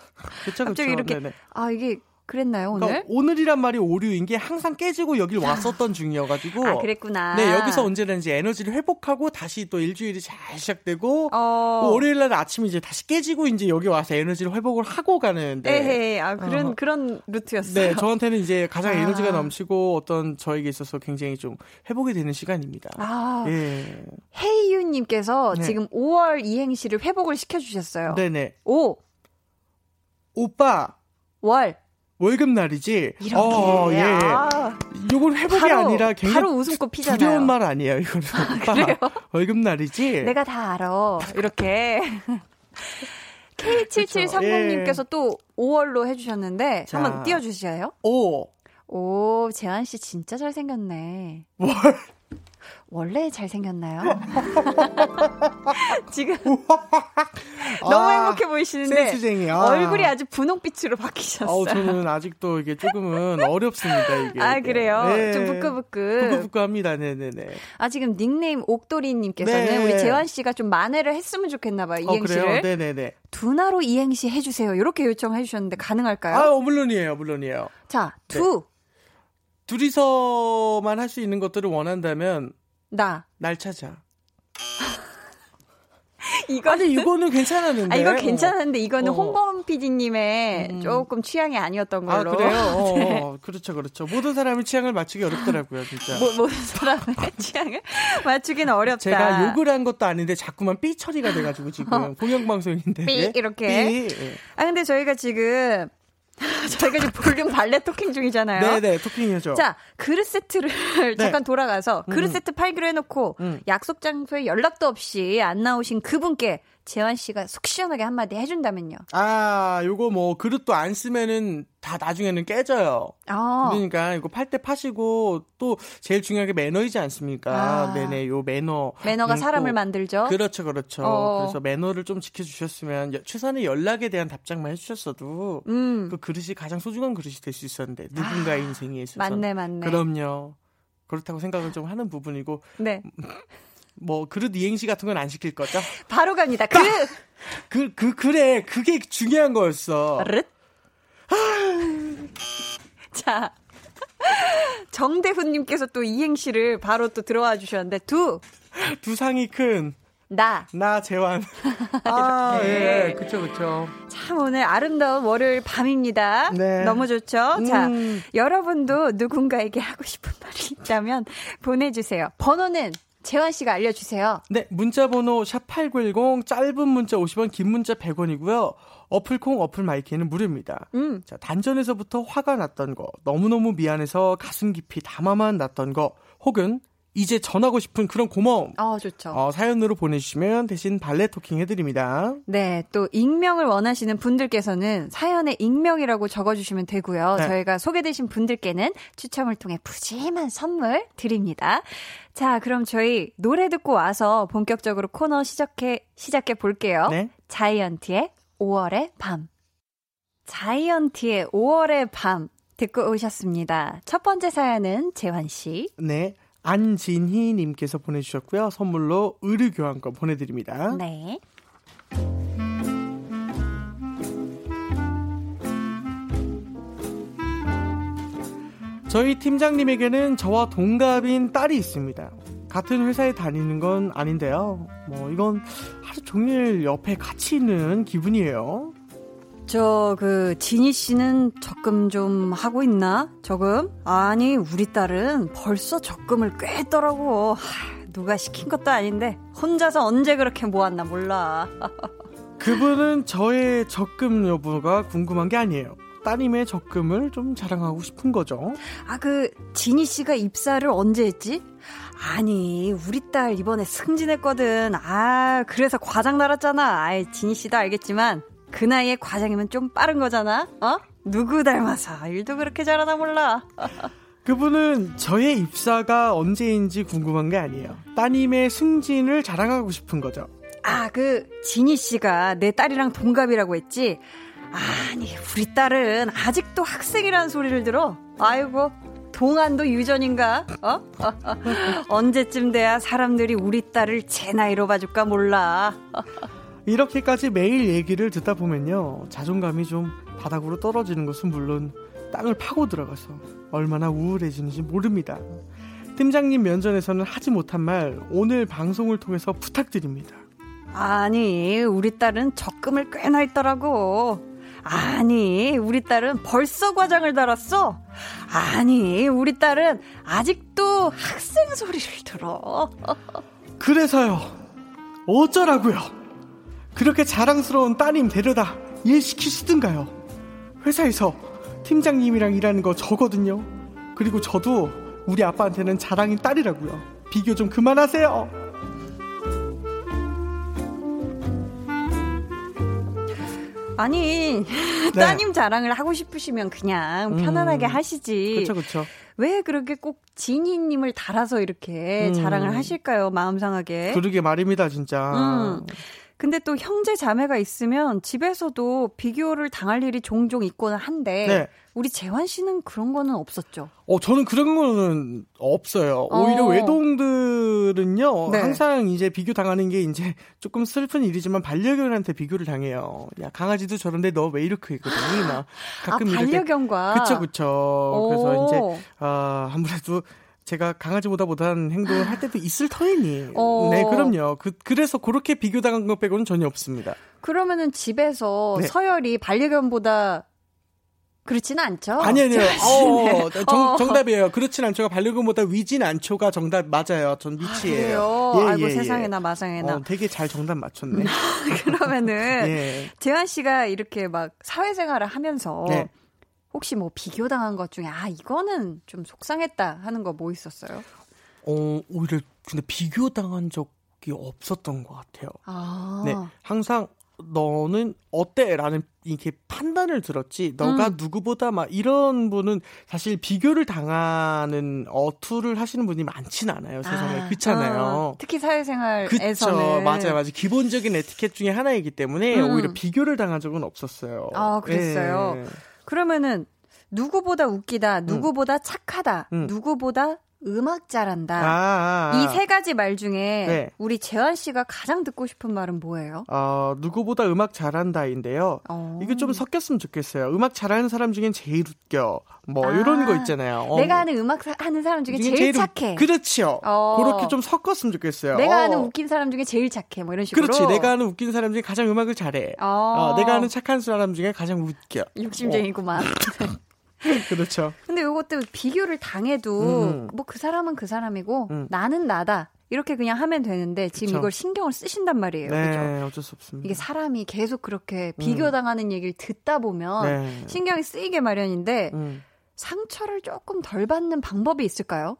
그쵸, 그쵸. 갑자기 이렇게 네네. 아 이게 그랬나요 오늘? 그러니까 오늘이란 말이 오류인 게 항상 깨지고 여길 왔었던 중이어가지고. 아 그랬구나. 네, 여기서 이제 에너지를 회복하고 다시 또 일주일이 잘 시작되고 어. 또 월요일 날 아침에 이제 다시 깨지고 이제 여기 와서 에너지를 회복을 하고 가는데 에헤, 아 그런 어. 그런 루트였어요. 네, 저한테는 이제 가장 아. 에너지가 넘치고 어떤 저에게 있어서 굉장히 좀 회복이 되는 시간입니다. 아 예. 헤이유님께서 네. 지금 5월 이행시를 회복을 시켜주셨어요. 네네. 5 오빠, 월 월급 날이지? 이렇게. 어, 예, 예. 아, 요건 회복이 바로, 아니라 굉장히 바로 웃음꽃 피잖아요. 두려운 말 아니에요, 이거는. 오빠, 그래요? 월급 날이지? 내가 다 알아. 이렇게. K7730님께서 또 5월로 해주셨는데 자. 한번 띄워주셔요. 오, 오, 재환 씨 진짜 잘생겼네. 뭘? 원래 잘생겼나요? 지금 너무 아, 행복해 보이시는데. 아. 얼굴이 아주 분홍빛으로 바뀌셨어요. 어우, 저는 아직도 이게 조금은 어렵습니다, 이게. 아, 그래요? 네. 좀 부끄부끄. 부끄부끄합니다, 네네네. 아, 지금 닉네임 옥돌이님께서는 네. 우리 재환 씨가 좀 만회를 했으면 좋겠나 봐요, 어, 이행시를. 그래요? 네네네. 두나로 이행시 해주세요. 이렇게 요청해 주셨는데 가능할까요? 아, 어, 물론이에요, 물론이에요. 자, 네. 두, 둘이서만 할 수 있는 것들을 원한다면, 나. 날 찾아. 이거 아니, 이거는 괜찮았는데. 아, 이거 괜찮은데 이거는 어. 홍범 PD님의 음. 조금 취향이 아니었던 아, 걸로. 그래요? 어, 네. 어, 그렇죠, 그렇죠. 모든 사람이 취향을 맞추기 어렵더라고요, 진짜. 뭐, 모든 사람의 취향을 맞추기는 어렵다. 제가 욕을 한 것도 아닌데 자꾸만 삐 처리가 돼가지고 지금 공영방송인데. 삐, 이렇게. 삐. 예. 아, 근데 저희가 지금, 저희가 지금 볼륨 발레 토킹 중이잖아요. 네네, 토킹이죠. 자, 그릇 세트를 잠깐 돌아가서 그릇 음. 세트 팔기로 해놓고 음. 약속 장소에 연락도 없이 안 나오신 그분께 재환 씨가 속 시원하게 한마디 해준다면요. 아, 요거 뭐 그릇도 안 쓰면은 다 나중에는 깨져요. 아, 그러니까 이거 팔 때 파시고 또 제일 중요한 게 매너이지 않습니까? 아. 네네, 요 매너. 매너가 음, 사람을 또 만들죠. 그렇죠, 그렇죠. 어. 그래서 매너를 좀 지켜주셨으면 여- 최소한의 연락에 대한 답장만 해주셨어도 음, 그 그릇이 가장 소중한 그릇이 될 수 있었는데 누군가의 인생에 있어서. 맞네, 맞네. 그럼요. 그렇다고 생각을 좀 하는 부분이고 네. 뭐 그릇 이행시 같은 건 안 시킬 거죠? 바로 갑니다. 그릇! 그, 그, 그래. 그게 중요한 거였어. 릇. 자. 정대훈님께서 또 이행시를 바로 또 들어와 주셨는데, 두, 두 상이 큰, 나. 나, 재환. 아, 이렇게. 예. 그쵸, 그쵸. 참 오늘 아름다운 월요일 밤입니다. 네. 너무 좋죠? 자, 음. 여러분도 누군가에게 하고 싶은 말이 있다면 보내주세요. 번호는 재환 씨가 알려주세요. 네, 문자번호 샵 8910, 짧은 문자 50원, 긴 문자 100원이고요. 어플콩, 어플 마이키는 무료입니다. 음. 자, 단전에서부터 화가 났던 거, 너무너무 미안해서 가슴 깊이 담아만 놨던 거, 혹은 이제 전하고 싶은 그런 고마움. 어, 좋죠. 어, 사연으로 보내주시면 대신 valet talking 해드립니다. 네, 또 익명을 원하시는 분들께서는 사연에 익명이라고 적어주시면 되고요. 네. 저희가 소개되신 분들께는 추첨을 통해 푸짐한 선물 드립니다. 자, 그럼 저희 노래 듣고 와서 본격적으로 코너 시작해 시작해 볼게요. 네. 자이언티의 5월의 밤. 자이언티의 5월의 밤 듣고 오셨습니다. 첫 번째 사연은 재환 씨. 네. 안진희 님께서 보내주셨고요. 선물로 의류 교환권 보내드립니다. 네. 저희 팀장님에게는 저와 동갑인 딸이 있습니다. 같은 회사에 다니는 건 아닌데요. 뭐 이건 하루 종일 옆에 같이 있는 기분이에요. 저, 그, 지니 씨는 적금 좀 하고 있나? 적금? 아니, 우리 딸은 벌써 적금을 꽤 했더라고. 하, 누가 시킨 것도 아닌데, 혼자서 언제 그렇게 모았나 몰라. 그분은 저의 적금 여부가 궁금한 게 아니에요. 따님의 적금을 좀 자랑하고 싶은 거죠. 아, 그, 지니 씨가 입사를 언제 했지? 아니, 우리 딸 이번에 승진했거든. 아, 그래서 과장 달았잖아. 아이, 지니 씨도 알겠지만, 그 나이에 과장이면 좀 빠른 거잖아? 어? 누구 닮아서 일도 그렇게 잘하나 몰라. 그분은 저의 입사가 언제인지 궁금한 게 아니에요. 따님의 승진을 자랑하고 싶은 거죠. 아, 그, 지니 씨가 내 딸이랑 동갑이라고 했지? 아니, 우리 딸은 아직도 학생이라는 소리를 들어. 아이고, 동안도 유전인가? 어? 언제쯤 돼야 사람들이 우리 딸을 제 나이로 봐줄까 몰라. 이렇게까지 매일 얘기를 듣다 보면요. 자존감이 좀 바닥으로 떨어지는 것은 물론 땅을 파고 들어가서 얼마나 우울해지는지 모릅니다. 팀장님 면전에서는 하지 못한 말 오늘 방송을 통해서 부탁드립니다. 아니, 우리 딸은 적금을 꽤나 했더라고. 아니, 우리 딸은 벌써 과장을 달았어. 아니, 우리 딸은 아직도 학생 소리를 들어. 그래서요. 어쩌라고요. 그렇게 자랑스러운 따님 데려다 일 시키시든가요. 회사에서 팀장님이랑 일하는 거 저거든요. 그리고 저도 우리 아빠한테는 자랑인 딸이라고요. 비교 좀 그만하세요. 아니 네. 따님 자랑을 하고 싶으시면 그냥 편안하게 음. 하시지. 그렇죠, 그렇죠. 왜 그렇게 꼭 지니님을 달아서 이렇게 음. 자랑을 하실까요? 마음 상하게. 그러게 말입니다, 진짜. 음. 근데 또 형제 자매가 있으면 집에서도 비교를 당할 일이 종종 있곤 한데 네. 우리 재환 씨는 그런 거는 없었죠? 어, 저는 그런 거는 없어요. 오히려 어. 외동들은요, 네. 항상 이제 비교 당하는 게 이제 조금 슬픈 일이지만 반려견한테 비교를 당해요. 야, 강아지도 저런데 너 왜 이렇게 했거든요. 막 가끔 아, 반려견과. 그쵸, 그쵸. 그래서 이제, 아, 아무래도 제가 강아지보다 못한 행동을 할 때도 있을 터이니. 어. 네, 그럼요. 그, 그래서 그렇게 비교당한 것 빼고는 전혀 없습니다. 그러면은 집에서 네. 서열이 반려견보다 그렇지는 않죠. 아니, 아니요. 어, 정, 어. 정답이에요. 그렇진 않죠가 반려견보다 위진 않죠가 정답 맞아요. 전 미치예요. 아, 예, 아이고, 예, 예. 세상에나 마상에나. 어, 되게 잘 정답 맞췄네. 그러면은, 예. 재환 씨가 이렇게 막 사회생활을 하면서, 네. 혹시 뭐 비교당한 것 중에 아 이거는 좀 속상했다 하는 거 뭐 있었어요? 어 오히려 근데 비교당한 적이 없었던 것 같아요. 아. 네 항상 너는 어때?라는 이렇게 판단을 들었지. 너가 음. 누구보다 막 이런 분은 사실 비교를 당하는 어투를 하시는 분이 많진 않아요. 세상에 아, 그렇잖아요. 어, 특히 사회생활에서는 그쵸, 맞아요, 맞아요. 기본적인 에티켓 중에 하나이기 때문에 음. 오히려 비교를 당한 적은 없었어요. 아 그랬어요. 네. 그러면은 누구보다 웃기다, 누구보다 음. 착하다, 음. 누구보다 음악 잘한다. 아, 아, 아. 이세 가지 말 중에 네. 우리 재환 씨가 가장 듣고 싶은 말은 뭐예요? 어, 누구보다 음악 잘한다인데요. 어. 이게 좀 섞였으면 좋겠어요. 음악 잘하는 사람 중엔 제일 웃겨. 뭐 아, 이런 거 있잖아요. 어. 내가 아는 음악 하는 사람 중에 제일, 제일 착해. 그렇죠. 어. 그렇게 좀 섞었으면 좋겠어요. 내가 아는 어. 웃긴 사람 중에 제일 착해. 뭐 이런 식으로. 그렇지. 내가 아는 웃긴 사람 중에 가장 음악을 잘해. 어. 내가 아는 착한 사람 중에 가장 웃겨. 욕심쟁이구만. 그렇죠. 근데 요것도 비교를 당해도 음. 뭐그 사람은 그 사람이고 음. 나는 나다. 이렇게 그냥 하면 되는데 지금 그쵸. 이걸 신경을 쓰신단 말이에요. 네, 그죠? 어쩔 수 없습니다. 이게 사람이 계속 그렇게 음. 비교당하는 얘기를 듣다 보면 네. 신경이 쓰이게 마련인데 음. 상처를 조금 덜 받는 방법이 있을까요?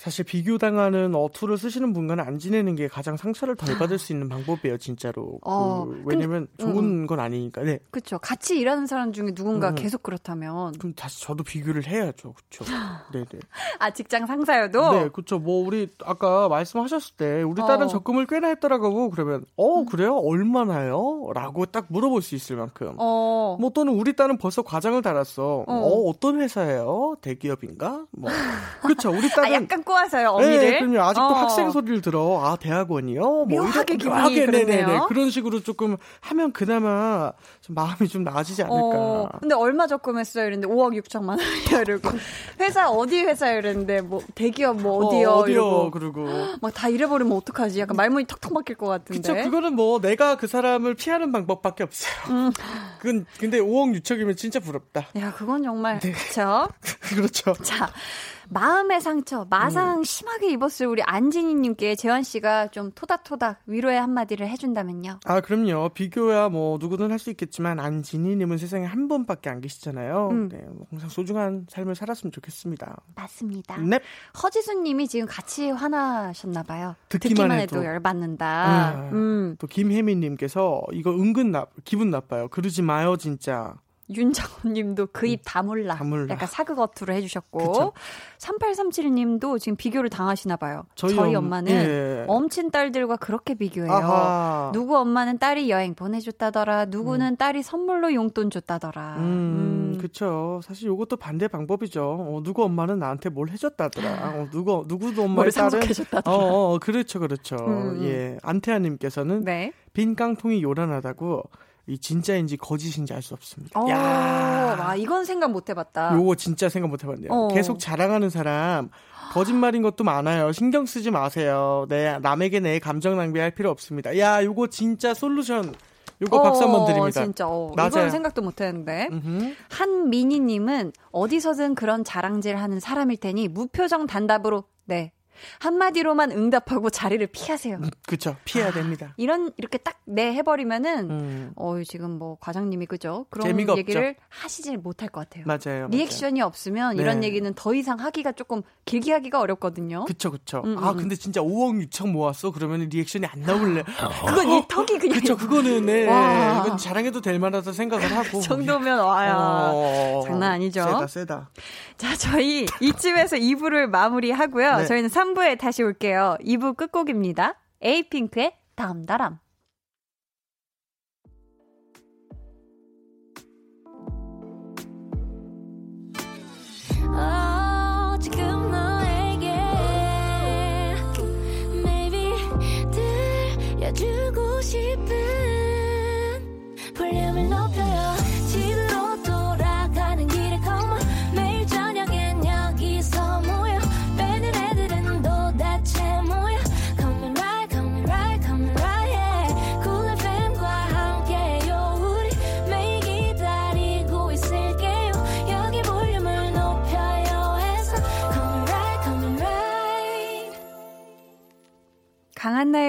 사실 비교당하는 어투를 쓰시는 분과는 안 지내는 게 가장 상처를 덜 받을 수 있는 방법이에요, 진짜로. 어, 그, 왜냐면 근데, 좋은 음. 건 아니니까. 네. 그렇죠. 같이 일하는 사람 중에 누군가 음. 계속 그렇다면 그럼 다시 저도 비교를 해야죠. 그렇죠. 네, 네. 아, 직장 상사여도? 네, 그렇죠. 뭐 우리 아까 말씀하셨을 때 우리 딸은 어. 적금을 꽤나 했더라고. 그러면 어, 음. 그래요? 얼마나요? 라고 딱 물어볼 수 있을 만큼. 어. 뭐 또는 우리 딸은 벌써 과장을 달았어. 어, 어 어떤 회사예요? 대기업인가? 뭐. 그렇죠. 우리 딸은 아, 약간 꼬아서요, 어미를. 네, 그럼요. 아직도 어. 학생 소리를 들어. 아, 대학원이요? 뭐 묘하게 기분이 네네네. 그런 식으로 조금 하면 그나마 좀 마음이 좀 나아지지 않을까. 어, 근데 얼마 적금했어요? 이랬는데 5억 6천만 원이요. 이러고 회사 어디 회사요? 이랬는데 뭐 대기업 뭐 어디요? 어, 어디요? 그러고 막 다 잃어버리면 어떡하지? 약간 말문이 턱턱 막힐 것 같은데. 그쵸. 그거는 뭐 내가 그 사람을 피하는 방법밖에 없어요. 음. 그건 근데 5억 6천이면 진짜 부럽다. 야, 그건 정말 네. 그렇죠. 그렇죠. 자, 마음의 상처, 마상 음. 심하게 입었을 우리 안진희님께 재환 씨가 좀 토닥토닥 위로의 한마디를 해준다면요? 아, 그럼요. 비교야 뭐 누구든 할 수 있겠지만 안진희님은 세상에 한 번밖에 안 계시잖아요. 음. 네, 뭐 항상 소중한 삶을 살았으면 좋겠습니다. 맞습니다. 네. 허지수님이 지금 같이 화나셨나봐요. 듣기만, 듣기만 해도, 해도 열받는다. 음. 음. 또 김혜민님께서 이거 은근 나, 기분 나빠요. 그러지 마요 진짜. 윤정훈 님도 그 입 다물라. 다물라. 약간 사극 어투를 해주셨고. 그쵸? 3837 님도 지금 비교를 당하시나 봐요. 저희, 저희 엄, 마는 예. 엄친 딸들과 그렇게 비교해요. 아하. 누구 엄마는 딸이 여행 보내줬다더라. 누구는 음. 딸이 선물로 용돈 줬다더라. 음, 음. 그쵸. 사실 이것도 반대 방법이죠. 어, 누구 엄마는 나한테 뭘 해줬다더라. 어, 누구, 누구도 엄마의 딸은. 해줬다더라. 어, 어, 그렇죠, 그렇죠. 음. 예. 안태아 님께서는. 네. 빈 깡통이 요란하다고 이 진짜인지 거짓인지 알 수 없습니다. 어, 야, 와, 이건 생각 못 해봤다. 요거 진짜 생각 못 해봤네요. 어. 계속 자랑하는 사람 거짓말인 것도 많아요. 신경 쓰지 마세요. 네, 남에게 내 감정 낭비할 필요 없습니다. 야, 요거 진짜 솔루션. 요거 어, 박수 한번 드립니다. 진짜. 어, 맞아요. 이건 생각도 못 했는데. 한미니님은 어디서든 그런 자랑질 하는 사람일 테니 무표정 단답으로 네 한마디로만 응답하고 자리를 피하세요. 음, 그쵸. 피해야 아, 됩니다. 이런, 이렇게 딱 네 해버리면은, 음. 어, 지금 뭐 과장님이 그죠? 그런 얘기를 없죠. 하시질 못할 것 같아요. 맞아요. 리액션이 맞아요. 없으면 네. 이런 얘기는 더 이상 하기가 조금 길게 하기가 어렵거든요. 그쵸, 그쵸. 음, 아, 음, 음. 근데 진짜 5억 6천 모았어? 그러면 리액션이 안 나올래. 그건 이 턱이 그냥. 그쵸, 그거는, 네. 와. 이건 자랑해도 될 만하다 생각을 하고. 그 정도면 와야. 어, 장난 아니죠. 세다, 세다. 자, 저희 이쯤에서 2부를 마무리하고요. 네. 저희는 3 부에 다시 올게요. 2부 끝곡입니다. 에이핑크의 담다람.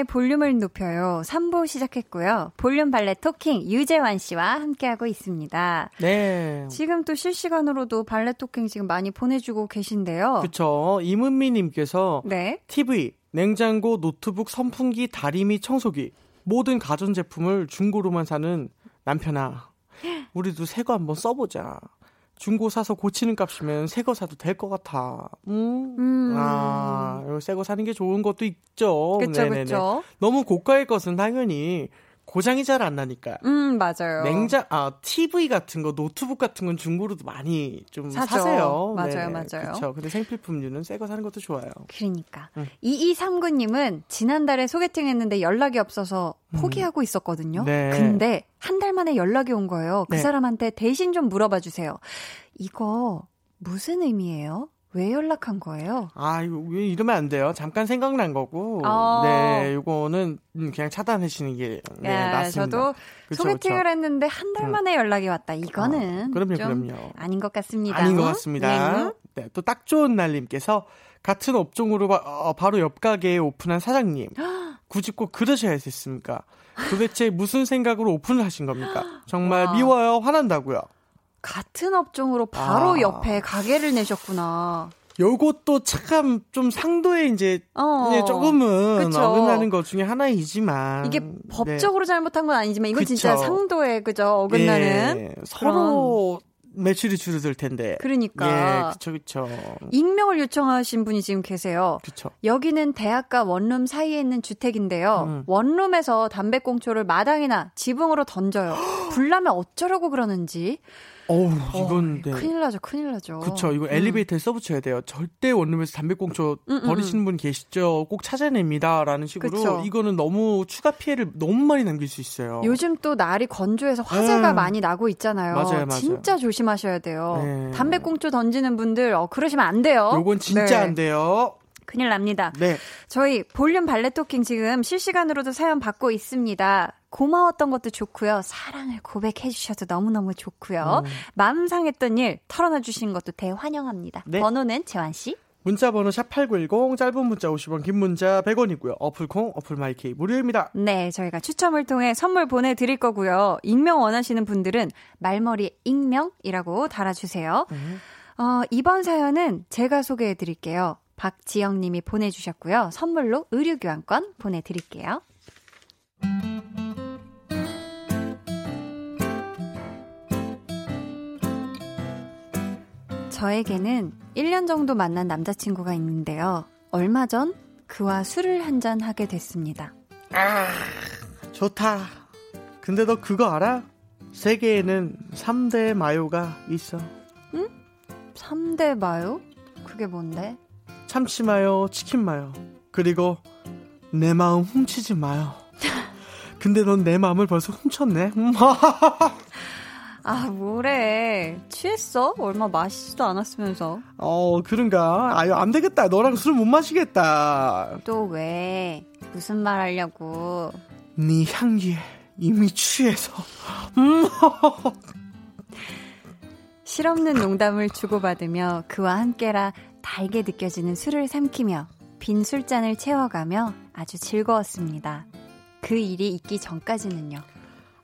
강한나의 볼륨을 높여요. 3부 시작했고요. 볼륨 발레 토킹 유재환 씨와 함께하고 있습니다. 네. 지금 또 실시간으로도 발레 토킹 지금 많이 보내주고 계신데요. 그쵸. 이문미 님께서 네. TV, 냉장고, 노트북, 선풍기, 다리미, 청소기 모든 가전제품을 중고로만 사는 남편아. 우리도 새거 한번 써보자. 중고 사서 고치는 값이면 새 거 사도 될 것 같아. 음. 음. 아, 새 거 사는 게 좋은 것도 있죠. 그쵸, 네네네. 그쵸. 너무 고가의 것은 당연히 고장이 잘 안 나니까. 음, 맞아요. 냉장, 아, TV 같은 거, 노트북 같은 건 중고로도 많이 좀 사죠. 사세요. 맞아요, 네네. 맞아요. 그렇죠. 근데 생필품류는 새 거 사는 것도 좋아요. 그러니까. 음. 2239님은 지난달에 소개팅 했는데 연락이 없어서 포기하고 음. 있었거든요. 네. 근데 한 달 만에 연락이 온 거예요. 그 네. 사람한테 대신 좀 물어봐 주세요. 이거 무슨 의미예요? 왜 연락한 거예요? 아, 이거 왜 이러면 안 돼요. 잠깐 생각난 거고. 어. 네, 이거는 그냥 차단하시는 게 네, 네, 맞습니다. 저도 그쵸, 소개팅을 그쵸. 했는데 한 달 만에 연락이 왔다. 이거는 아, 그럼요, 그럼요. 아닌 것 같습니다. 아닌 것 같습니다. 네, 네 또딱 좋은 날님께서 같은 업종으로 바, 어, 바로 옆 가게에 오픈한 사장님. 굳이 꼭 그러셔야 됐습니까? 도대체 무슨 생각으로 오픈을 하신 겁니까? 정말 와. 미워요, 화난다고요. 같은 업종으로 바로 아. 옆에 가게를 내셨구나. 요것도 참 좀 상도에 이제 어, 네, 조금은 그쵸. 어긋나는 것 중에 하나이지만 이게 법적으로 네. 잘못한 건 아니지만 이건 그쵸. 진짜 상도에 그죠 어긋나는 예, 서로 매출이 줄어들 텐데. 그러니까. 예, 그쵸, 그쵸. 익명을 요청하신 분이 지금 계세요. 그쵸. 여기는 대학과 원룸 사이에 있는 주택인데요. 음. 원룸에서 담배꽁초를 마당이나 지붕으로 던져요. 불나면 어쩌려고 그러는지. 어우, 이건 어, 네. 큰일 나죠, 큰일 나죠. 그쵸, 이거 음. 엘리베이터에 써붙여야 돼요. 절대 원룸에서 담배꽁초 음, 음, 버리시는 분 계시죠? 꼭 찾아냅니다. 라는 식으로. 그쵸. 이거는 너무 추가 피해를 너무 많이 남길 수 있어요. 요즘 또 날이 건조해서 화재가 음. 많이 나고 있잖아요. 맞아요, 맞아요. 진짜 조심하셔야 돼요. 네. 담배꽁초 던지는 분들, 어, 그러시면 안 돼요. 요건 진짜 네. 안 돼요. 큰일 납니다. 네. 저희 볼륨 발레 토킹 지금 실시간으로도 사연 받고 있습니다. 고마웠던 것도 좋고요. 사랑을 고백해 주셔도 너무너무 좋고요. 음. 마음 상했던 일 털어놔 주시는 것도 대환영합니다. 네. 번호는 재환 씨. 문자 번호 샵8910 짧은 문자 50원 긴 문자 100원이고요. 어플콩 어플마이케이 무료입니다. 네, 저희가 추첨을 통해 선물 보내 드릴 거고요. 익명 원하시는 분들은 말머리 익명이라고 달아 주세요. 음. 어, 이번 사연은 제가 소개해 드릴게요. 박지영 님이 보내 주셨고요. 선물로 의류 교환권 보내 드릴게요. 저에게는 1년 정도 만난 남자친구가 있는데요. 얼마 전 그와 술을 한 잔 하게 됐습니다. 아, 좋다. 근데 너 그거 알아? 세계에는 3대 마요가 있어. 응? 3대 마요? 그게 뭔데? 참치 마요, 치킨 마요. 그리고 내 마음 훔치지 마요. 근데 넌 내 마음을 벌써 훔쳤네. 아, 뭐래. 취했어? 얼마 마시지도 않았으면서. 어, 그런가? 아유, 안 되겠다. 너랑 술 못 마시겠다. 또 왜? 무슨 말 하려고? 네 향기에 이미 취해서. 실없는 농담을 주고받으며 그와 함께라 달게 느껴지는 술을 삼키며 빈 술잔을 채워가며 아주 즐거웠습니다. 그 일이 있기 전까지는요.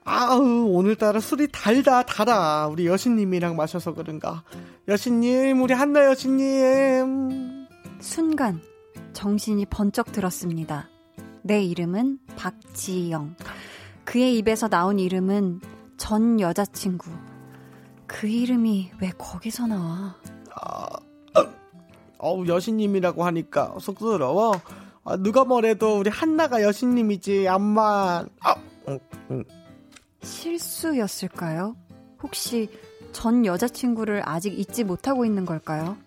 아우 오늘따라 술이 달다 달아 우리 여신님이랑 마셔서 그런가 여신님 우리 한나 여신님 순간 정신이 번쩍 들었습니다. 내 이름은 박지영. 그의 입에서 나온 이름은 전 여자친구. 그 이름이 왜 거기서 나와? 아, 어우 여신님이라고 하니까 쑥스러워. 아, 누가 뭐래도 우리 한나가 여신님이지 암만. 아, 응, 응. 실수였을까요? 혹시 전 여자친구를 아직 잊지 못하고 있는 걸까요?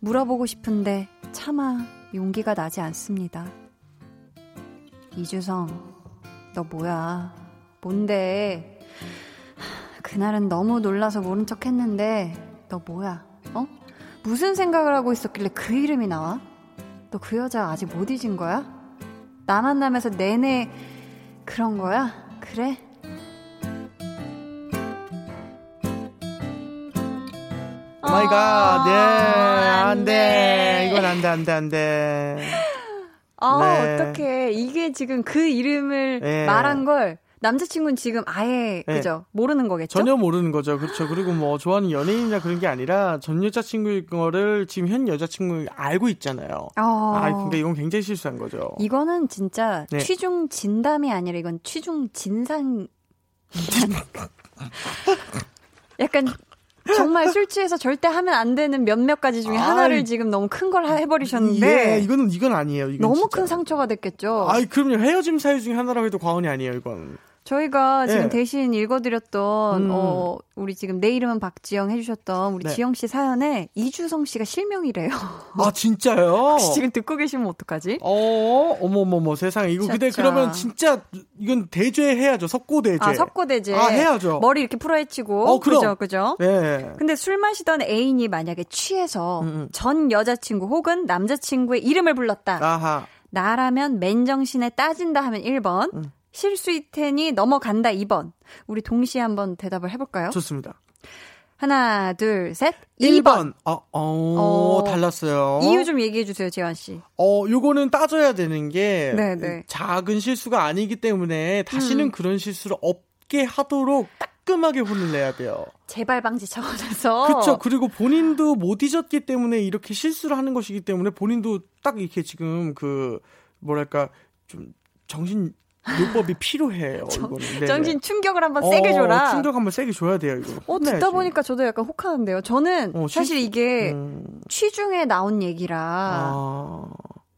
물어보고 싶은데 차마 용기가 나지 않습니다. 이주성, 너 뭐야? 뭔데? 그날은 너무 놀라서 모른 척 했는데, 너 뭐야? 어? 무슨 생각을 하고 있었길래 그 이름이 나와? 너 그 여자 아직 못 잊은 거야? 나 만나면서 내내 그런 거야? 그래? My God, 네, 안 돼. 이건 안 돼, 안 돼, 안 돼. 아, 네. 어떡해. 이게 지금 그 이름을 네. 말한 걸 남자친구는 지금 아예 네. 그죠 모르는 거겠죠? 전혀 모르는 거죠. 그렇죠. 그리고 뭐 좋아하는 연예인이나 그런 게 아니라 전 여자친구일 거를 지금 현 여자친구 알고 있잖아요. 어. 아, 근데 이건 굉장히 실수한 거죠. 이거는 진짜 네. 취중 진담이 아니라 이건 취중 진상. 약간 정말 술 취해서 절대 하면 안 되는 몇몇 가지 중에 하나를 지금 너무 큰 걸 해버리셨는데. 예, 이거는 이건 아니에요. 이건 너무 진짜. 큰 상처가 됐겠죠. 아이 그럼요. 헤어짐 사유 중에 하나라고 해도 과언이 아니에요. 이건. 저희가 지금 네. 대신 읽어드렸던 음. 어 우리 지금 내 이름은 박지영 해주셨던 우리 네. 지영 씨 사연에 이주성 씨가 실명이래요. 아 진짜요? 지금 듣고 계시면 어떡하지? 어 어머머머 세상에 이거 근데 그러면 진짜 이건 대죄해야죠 석고대죄. 아 석고대죄. 아 해야죠. 머리 이렇게 풀어헤치고. 어 그럼. 그죠 그죠. 네. 근데 술 마시던 애인이 만약에 취해서 음음. 음. 전 여자친구 혹은 남자친구의 이름을 불렀다. 아하. 나라면 맨정신에 따진다 하면 1번. 음. 실수일 테니 넘어간다 2번. 우리 동시에 한번 대답을 해볼까요? 좋습니다. 하나, 둘, 셋. 1번. 1번. 어, 어, 어, 달랐어요. 이유 좀 얘기해 주세요, 재환 씨. 어, 요거는 따져야 되는 게 네네. 네. 작은 실수가 아니기 때문에 다시는 음. 그런 실수를 없게 하도록 따끔하게 혼을 내야 돼요. 재발 방지 차원에서. 그렇죠. 그리고 본인도 못 잊었기 때문에 이렇게 실수를 하는 것이기 때문에 본인도 딱 이렇게 지금 그 뭐랄까 좀 정신 요법이 필요해요. 이거는. 정신 충격을 한번 어, 세게 줘라. 충격 한번 세게 줘야 돼요. 이거. 어 듣다 해야지. 보니까 저도 약간 혹하는데요. 저는 어, 사실 이게 음... 취중에 나온 얘기라. 아...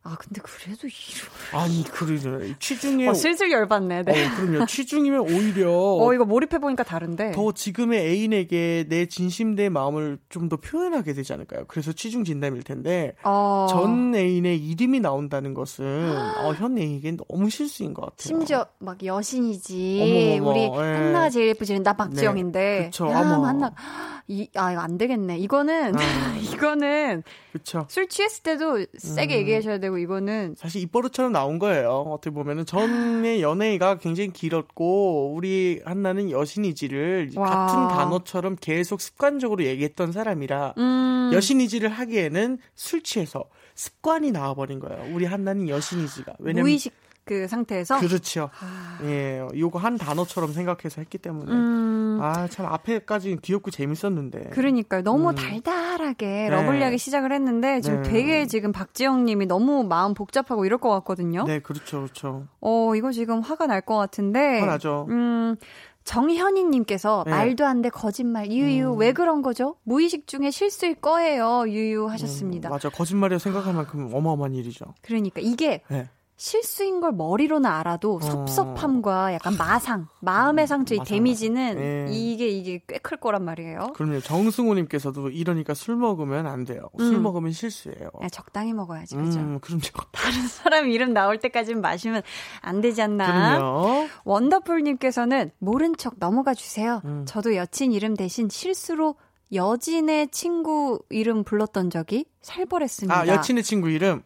아 근데 그래도 이름 아니 그러죠 취중에 어, 슬슬 열받네. 네. 어, 그럼요. 취중이면 오히려 어 이거 몰입해 보니까 다른데 더 지금의 애인에게 내 진심된 마음을 좀 더 표현하게 되지 않을까요? 그래서 취중 진담일 텐데 어... 전 애인의 이름이 나온다는 것은 어, 현 애인에겐 너무 실수인 것 같아요. 심지어 막 여신이지 어머머머, 우리 예. 한나가 제일 예쁘지는 나 박지영인데 네. 그쵸, 야, 한나 이아 이거 안 되겠네. 이거는 아. 이거는 그쵸. 술 취했을 때도 세게 음. 얘기하셔야 되고 이거는 사실 입버릇처럼 나온 거예요. 어떻게 보면은 전의 연애가 굉장히 길었고 우리 한나는 여신이지를 와. 같은 단어처럼 계속 습관적으로 얘기했던 사람이라 음. 여신이지를 하기에는 술 취해서 습관이 나와버린 거예요. 우리 한나는 여신이지가 왜냐면 무의식 그 상태에서 그렇죠. 아... 예, 요거 한 단어처럼 생각해서 했기 때문에 음... 아참 앞에까지 귀엽고 재밌었는데. 그러니까요. 너무 음... 달달하게 네. lovely하게 시작을 했는데 지금 네. 되게 지금 박지영님이 너무 마음 복잡하고 이럴 것 같거든요. 네, 그렇죠, 그렇죠. 어, 이거 지금 화가 날 것 같은데. 화나죠. 음. 정현희님께서 네. 말도 안 돼 거짓말 유유 음. 왜 그런 거죠? 무의식 중에 실수일 거예요 유유 하셨습니다. 음, 맞아 거짓말이라 생각할 만큼 어마어마한 일이죠. 그러니까 이게 네. 실수인 걸 머리로는 알아도 어. 섭섭함과 약간 마상, 마음의 상처, 이 데미지는 네. 이게 이게 꽤 클 거란 말이에요. 그럼요. 정승호님께서도 이러니까 술 먹으면 안 돼요. 음. 술 먹으면 실수예요. 야, 적당히 먹어야지, 그죠? 음, 그럼요. 다른 사람 이름 나올 때까지는 마시면 안 되지 않나? 그럼요. 원더풀님께서는 모른 척 넘어가 주세요. 음. 저도 여친 이름 대신 실수로 여진의 친구 이름 불렀던 적이 살벌했습니다. 아, 여친의 친구 이름?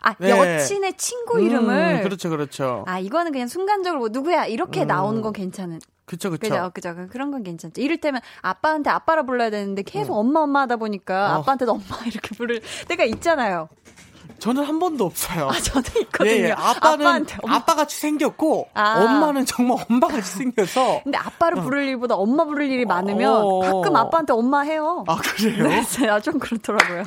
아, 네. 여친의 친구 이름을. 음, 그렇죠, 그렇죠. 아, 이거는 그냥 순간적으로 뭐 누구야 이렇게 음. 나오는 건 괜찮은. 그쵸, 그쵸. 그죠, 그죠. 그런 건 괜찮죠. 이를테면 아빠한테 아빠라 불러야 되는데 계속 음. 엄마, 엄마 하다 보니까 어. 아빠한테도 엄마 이렇게 부를 때가 있잖아요. 저는 한 번도 없어요. 아, 저도 있거든요. 예, 예. 아빠는 엄마. 아빠 같이 생겼고 아. 엄마는 정말 엄마 같이 생겨서. 근데 아빠를 어. 부를 일보다 엄마 부를 일이 많으면 어. 가끔 아빠한테 엄마 해요. 아 그래요? 네, 좀 그렇더라고요.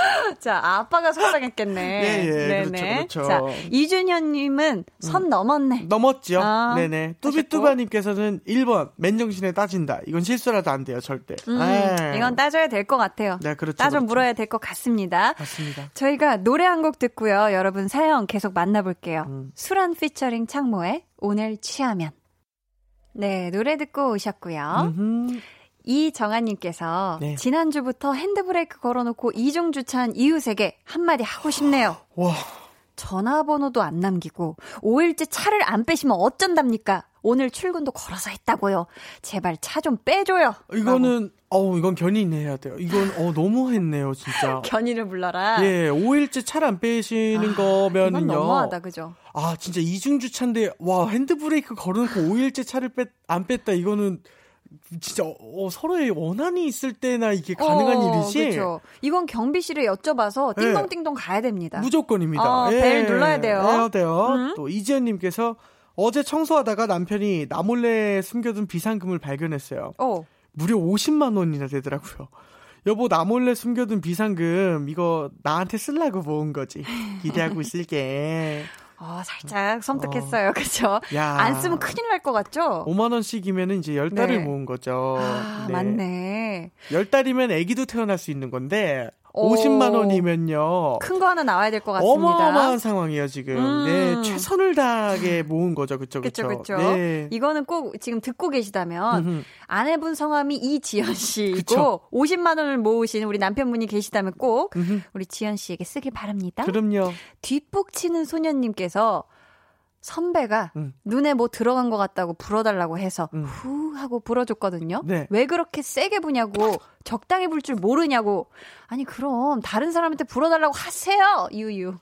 자, 아빠가 속상했겠네. 예, 예. 네네. 그렇죠, 그렇죠. 자, 이준현님은 선 음. 넘었네. 넘었죠. 아, 네네. 뚜비뚜바님께서는 1번, 맨정신에 따진다. 이건 실수라도 안 돼요, 절대. 음, 네. 이건 따져야 될 것 같아요. 네, 그렇죠. 따져 그렇죠. 물어야 될 것 같습니다. 맞습니다. 저희가 노래 한 곡 듣고요. 여러분 사연 계속 만나볼게요. 음. 수란 피처링 창모의 오늘 취하면. 네, 노래 듣고 오셨고요. 음흠. 이정아님께서 네. 지난주부터 핸드브레이크 걸어놓고 이중 주차한 이웃에게 한마디 하고 싶네요. 와. 전화번호도 안 남기고 5일째 차를 안 빼시면 어쩐답니까? 오늘 출근도 걸어서 했다고요. 제발 차 좀 빼줘요. 이거는 어우 이건 견인해야 돼요. 이건 어 너무 했네요 진짜. 견인을 불러라. 예, 5일째 차를 안 빼시는 아, 거면은요. 너무하다 그죠? 아 진짜 이중 주차인데 와 핸드브레이크 걸어놓고 5일째 차를 뺐 안 뺐다 이거는 진짜 어, 서로의 원한이 있을 때나 이게 가능한 어, 일이지. 그렇죠. 이건 경비실에 여쭤봐서 네. 띵동띵동 네. 가야 됩니다. 무조건입니다. 어, 예. 벨 눌러야 돼요. 해야 돼요. 음? 또 이지연님께서 어제 청소하다가 남편이 나 몰래 숨겨둔 비상금을 발견했어요. 어. 무려 50만 원이나 되더라고요. 여보 나 몰래 숨겨둔 비상금 이거 나한테 쓰려고 모은 거지. 기대하고 있을게. 어, 살짝 섬뜩했어요. 어. 그죠? 안 쓰면 큰일 날 것 같죠? 5만 원씩이면 이제 10달을 네. 모은 거죠. 아, 네. 맞네. 10달이면 아기도 태어날 수 있는 건데 50만 원이면요. 큰 거 하나 나와야 될 것 같습니다. 어마어마한 상황이에요, 지금. 음. 네, 최선을 다하게 모은 거죠. 그쵸, 그쵸. 그쵸, 네. 이거는 꼭 지금 듣고 계시다면 음흠. 아내분 성함이 이지연 씨이고 그쵸. 50만 원을 모으신 우리 남편분이 계시다면 꼭 음흠. 우리 지연 씨에게 쓰길 바랍니다. 그럼요. 뒷북 치는 소년님께서 선배가 음. 눈에 뭐 들어간 것 같다고 불어달라고 해서 음. 후 하고 불어줬거든요. 네. 왜 그렇게 세게 부냐고 적당히 불 줄 모르냐고 아니 그럼 다른 사람한테 불어달라고 하세요 유유.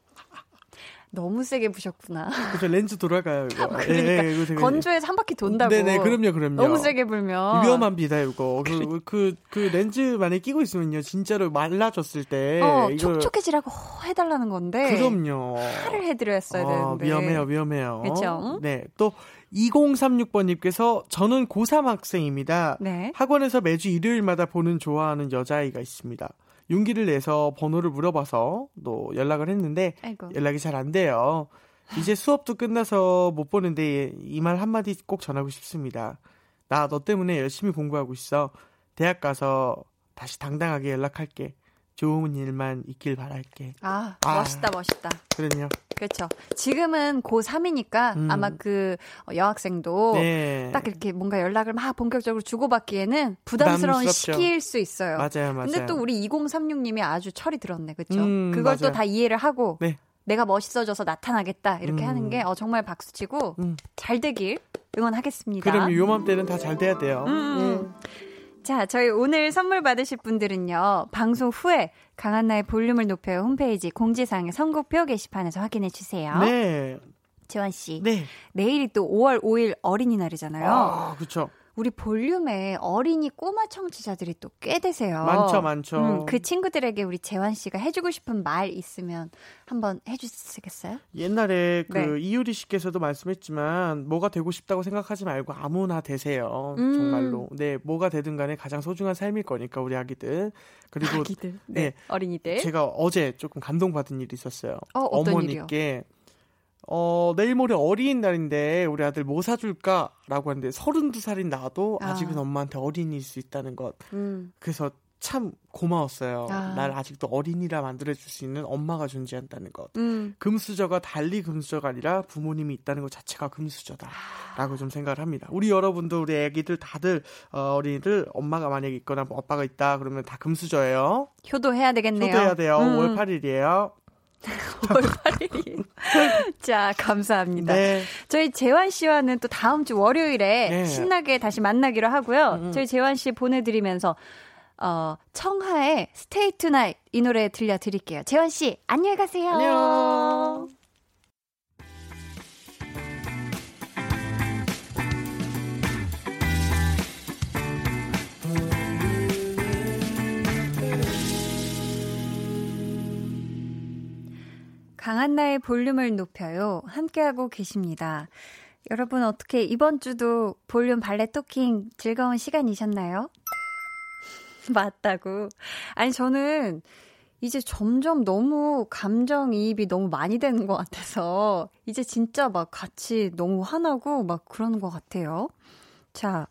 너무 세게 부셨구나. 그죠 렌즈 돌아가요 이거. 그러니까 예, 예, 건조해서 한 바퀴 돈다고. 네네 그럼요 그럼요. 너무 세게 불면 위험합니다 이거. 그그 그, 그 렌즈 만에 끼고 있으면요 진짜로 말라졌을 때. 어 이걸... 촉촉해지라고 해달라는 건데. 그럼요. 팔을 해드렸어야 어, 되는데. 위험해요 위험해요. 그렇죠. 네 또. 2036번님께서 저는 고3 학생입니다. 네. 학원에서 매주 일요일마다 보는 좋아하는 여자아이가 있습니다. 용기를 내서 번호를 물어봐서 또 연락을 했는데 아이고. 연락이 잘 안 돼요. 이제 수업도 끝나서 못 보는데 이 말 한마디 꼭 전하고 싶습니다. 나 너 때문에 열심히 공부하고 있어. 대학 가서 다시 당당하게 연락할게. 좋은 일만 있길 바랄게. 아, 아 멋있다, 멋있다. 그럼요. 그렇죠. 지금은 고3이니까 음. 아마 그 여학생도 네. 딱 이렇게 뭔가 연락을 막 본격적으로 주고받기에는 부담스러운 부담스럽죠. 시기일 수 있어요. 맞아요, 맞아요. 근데 또 우리 2036님이 아주 철이 들었네, 그렇죠? 음, 그걸 또 다 이해를 하고 네. 내가 멋있어져서 나타나겠다 이렇게 음. 하는 게 어, 정말 박수치고 음. 잘 되길 응원하겠습니다. 그럼 요맘때는 다 잘 돼야 돼요. 음. 자, 저희 오늘 선물 받으실 분들은요, 방송 후에 강한나의 볼륨을 높여요 홈페이지 공지사항의 선곡표 게시판에서 확인해 주세요. 네. 재환 씨. 네. 내일이 또 5월 5일 어린이날이잖아요. 아, 그렇죠. 우리 볼륨에 어린이 꼬마 청취자들이 또 꽤 되세요. 많죠, 많죠. 음, 그 친구들에게 우리 재환 씨가 해주고 싶은 말 있으면 한번 해주시겠어요? 옛날에 그 네. 이유리 씨께서도 말씀했지만 뭐가 되고 싶다고 생각하지 말고 아무나 되세요. 음. 정말로. 네, 뭐가 되든 간에 가장 소중한 삶일 거니까 우리 아기들. 그리고 아기들. 네. 네. 어린이들. 제가 어제 조금 감동받은 일이 있었어요. 어, 어머니께 일이요? 어, 내일 모레 어린이날인데 우리 아들 뭐 사줄까라고 하는데 32살인 나도 아. 직은 엄마한테 어린이일 수 있다는 것. 음. 그래서 참 고마웠어요. 아. 날 아직도 어린이라 만들어줄 수 있는 엄마가 존재한다는 것. 음. 금수저가 달리 금수저가 아니라 부모님이 있다는 것 자체가 금수저다라고 좀 생각을 합니다. 우리 여러분도 우리 애기들 다들 어, 어린이들 엄마가 만약에 있거나 뭐 아빠가 있다 그러면 다 금수저예요. 효도해야 되겠네요. 효도해야 돼요. 음. 5월 8일이에요. 5월 8일. 자, 감사합니다. 네. 저희 재환 씨와는 또 다음 주 월요일에 네. 신나게 다시 만나기로 하고요. 음. 저희 재환 씨 보내드리면서 어, 청하의 Stay Tonight 이 노래 들려드릴게요. 재환 씨, 안녕히 가세요. 안녕. 강한나의 볼륨을 높여요. 함께하고 계십니다. 여러분 어떻게 이번 주도 볼륨 발레 토킹 즐거운 시간이셨나요? 맞다고. 아니 저는 이제 점점 너무 감정이입이 너무 많이 되는 것 같아서 이제 진짜 막 같이 너무 화나고 막 그러는 것 같아요. 자,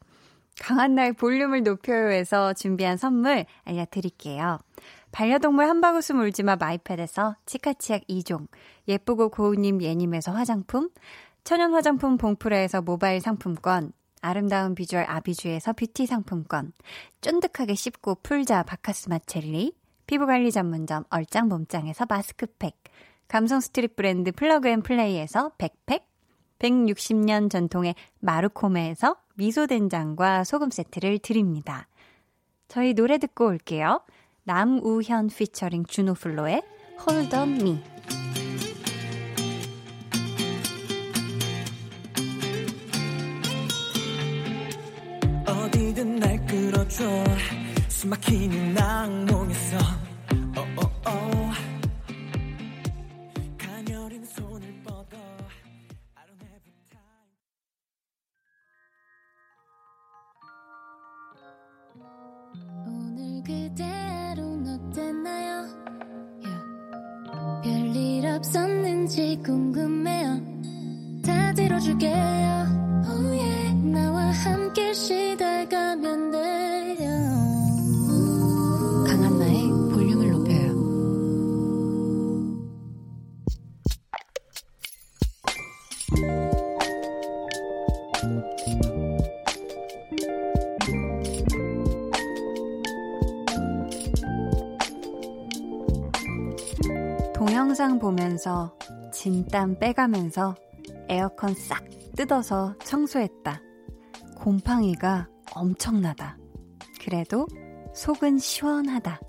강한나의 볼륨을 높여요에서 준비한 선물 알려드릴게요. 반려동물 한바구스 물지마 마이패드에서 치카치약 2종, 예쁘고 고운님 예님에서 화장품, 천연 화장품 봉프레에서 모바일 상품권, 아름다운 비주얼 아비주에서 뷰티 상품권, 쫀득하게 씹고 풀자 바카스맛 젤리, 피부관리 전문점 얼짱 몸짱에서 마스크팩, 감성 street 브랜드 Plug and Play에서 백팩, 160년 전통의 마루코메에서 미소된장과 소금 세트를 드립니다. 저희 노래 듣고 올게요. 남우현 피처링 주노플로의 Hold on Me. 어디든 날 끌어줘 숨막히는 악몽에서 oh, oh, oh. 진땀 빼가면서 에어컨 싹 뜯어서 청소했다. 곰팡이가 엄청나다. 그래도 속은 시원하다.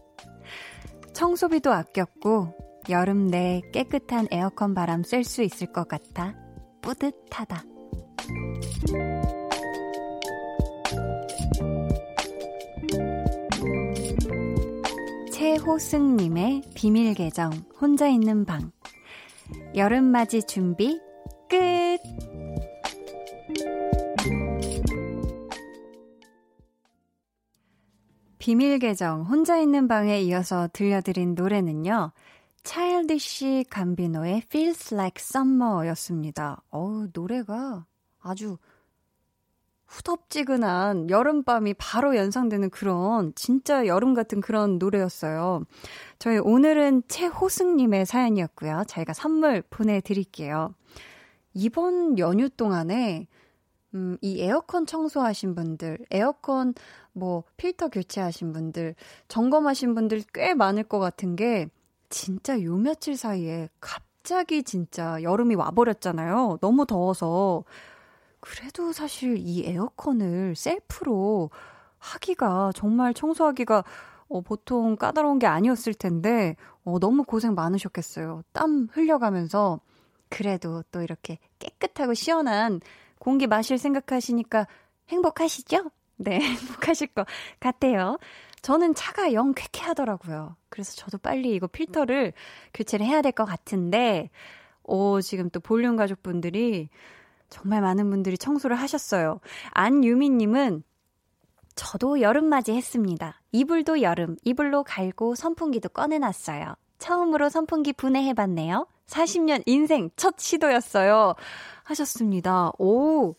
청소비도 아꼈고 여름 내 깨끗한 에어컨 바람 쐴 수 있을 것 같아 뿌듯하다. 최호승님의 비밀 계정 혼자 있는 방 여름맞이 준비 끝! 비밀 계정 혼자 있는 방에 이어서 들려드린 노래는요. 차일디시 감비노의 Feels Like Summer였습니다. 어우, 노래가 아주 후덥지근한 여름밤이 바로 연상되는 그런 진짜 여름 같은 그런 노래였어요. 저희 오늘은 최호승님의 사연이었고요. 저희가 선물 보내드릴게요. 이번 연휴 동안에 음, 이 에어컨 청소하신 분들, 에어컨 뭐 필터 교체하신 분들, 점검하신 분들 꽤 많을 것 같은 게 진짜 요 며칠 사이에 갑자기 진짜 여름이 와버렸잖아요. 너무 더워서. 그래도 사실 이 에어컨을 셀프로 하기가 정말 청소하기가 어, 보통 까다로운 게 아니었을 텐데 어, 너무 고생 많으셨겠어요. 땀 흘려가면서 그래도 또 이렇게 깨끗하고 시원한 공기 마실 생각하시니까 행복하시죠? 네, 행복하실 것 같아요. 저는 차가 영 쾌쾌하더라고요. 그래서 저도 빨리 이거 필터를 교체를 해야 될 것 같은데, 오, 지금 또 볼륨 가족분들이 정말 많은 분들이 청소를 하셨어요. 안유미님은 저도 여름맞이 했습니다. 이불도 여름, 이불로 갈고 선풍기도 꺼내놨어요. 처음으로 선풍기 분해해봤네요. 40년 인생 첫 시도였어요. 하셨습니다. 오,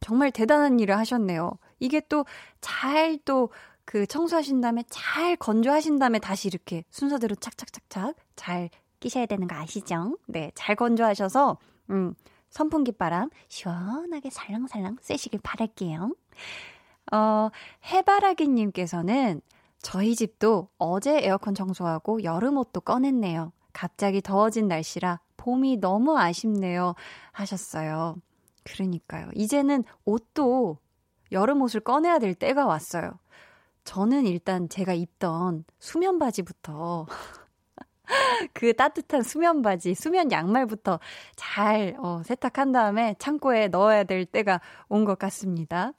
정말 대단한 일을 하셨네요. 이게 또 잘 또 그 청소하신 다음에 잘 건조하신 다음에 다시 이렇게 순서대로 착착착착 잘 끼셔야 되는 거 아시죠? 네, 잘 건조하셔서 음, 선풍기 바람 시원하게 살랑살랑 쐬시길 바랄게요. 어, 해바라기님께서는 저희 집도 어제 에어컨 청소하고 여름 옷도 꺼냈네요. 갑자기 더워진 날씨라 봄이 너무 아쉽네요. 하셨어요. 그러니까요. 이제는 옷도 여름 옷을 꺼내야 될 때가 왔어요. 저는 일단 제가 입던 수면 바지부터 그 따뜻한 수면 바지, 수면 양말부터 잘 어, 세탁한 다음에 창고에 넣어야 될 때가 온 것 같습니다.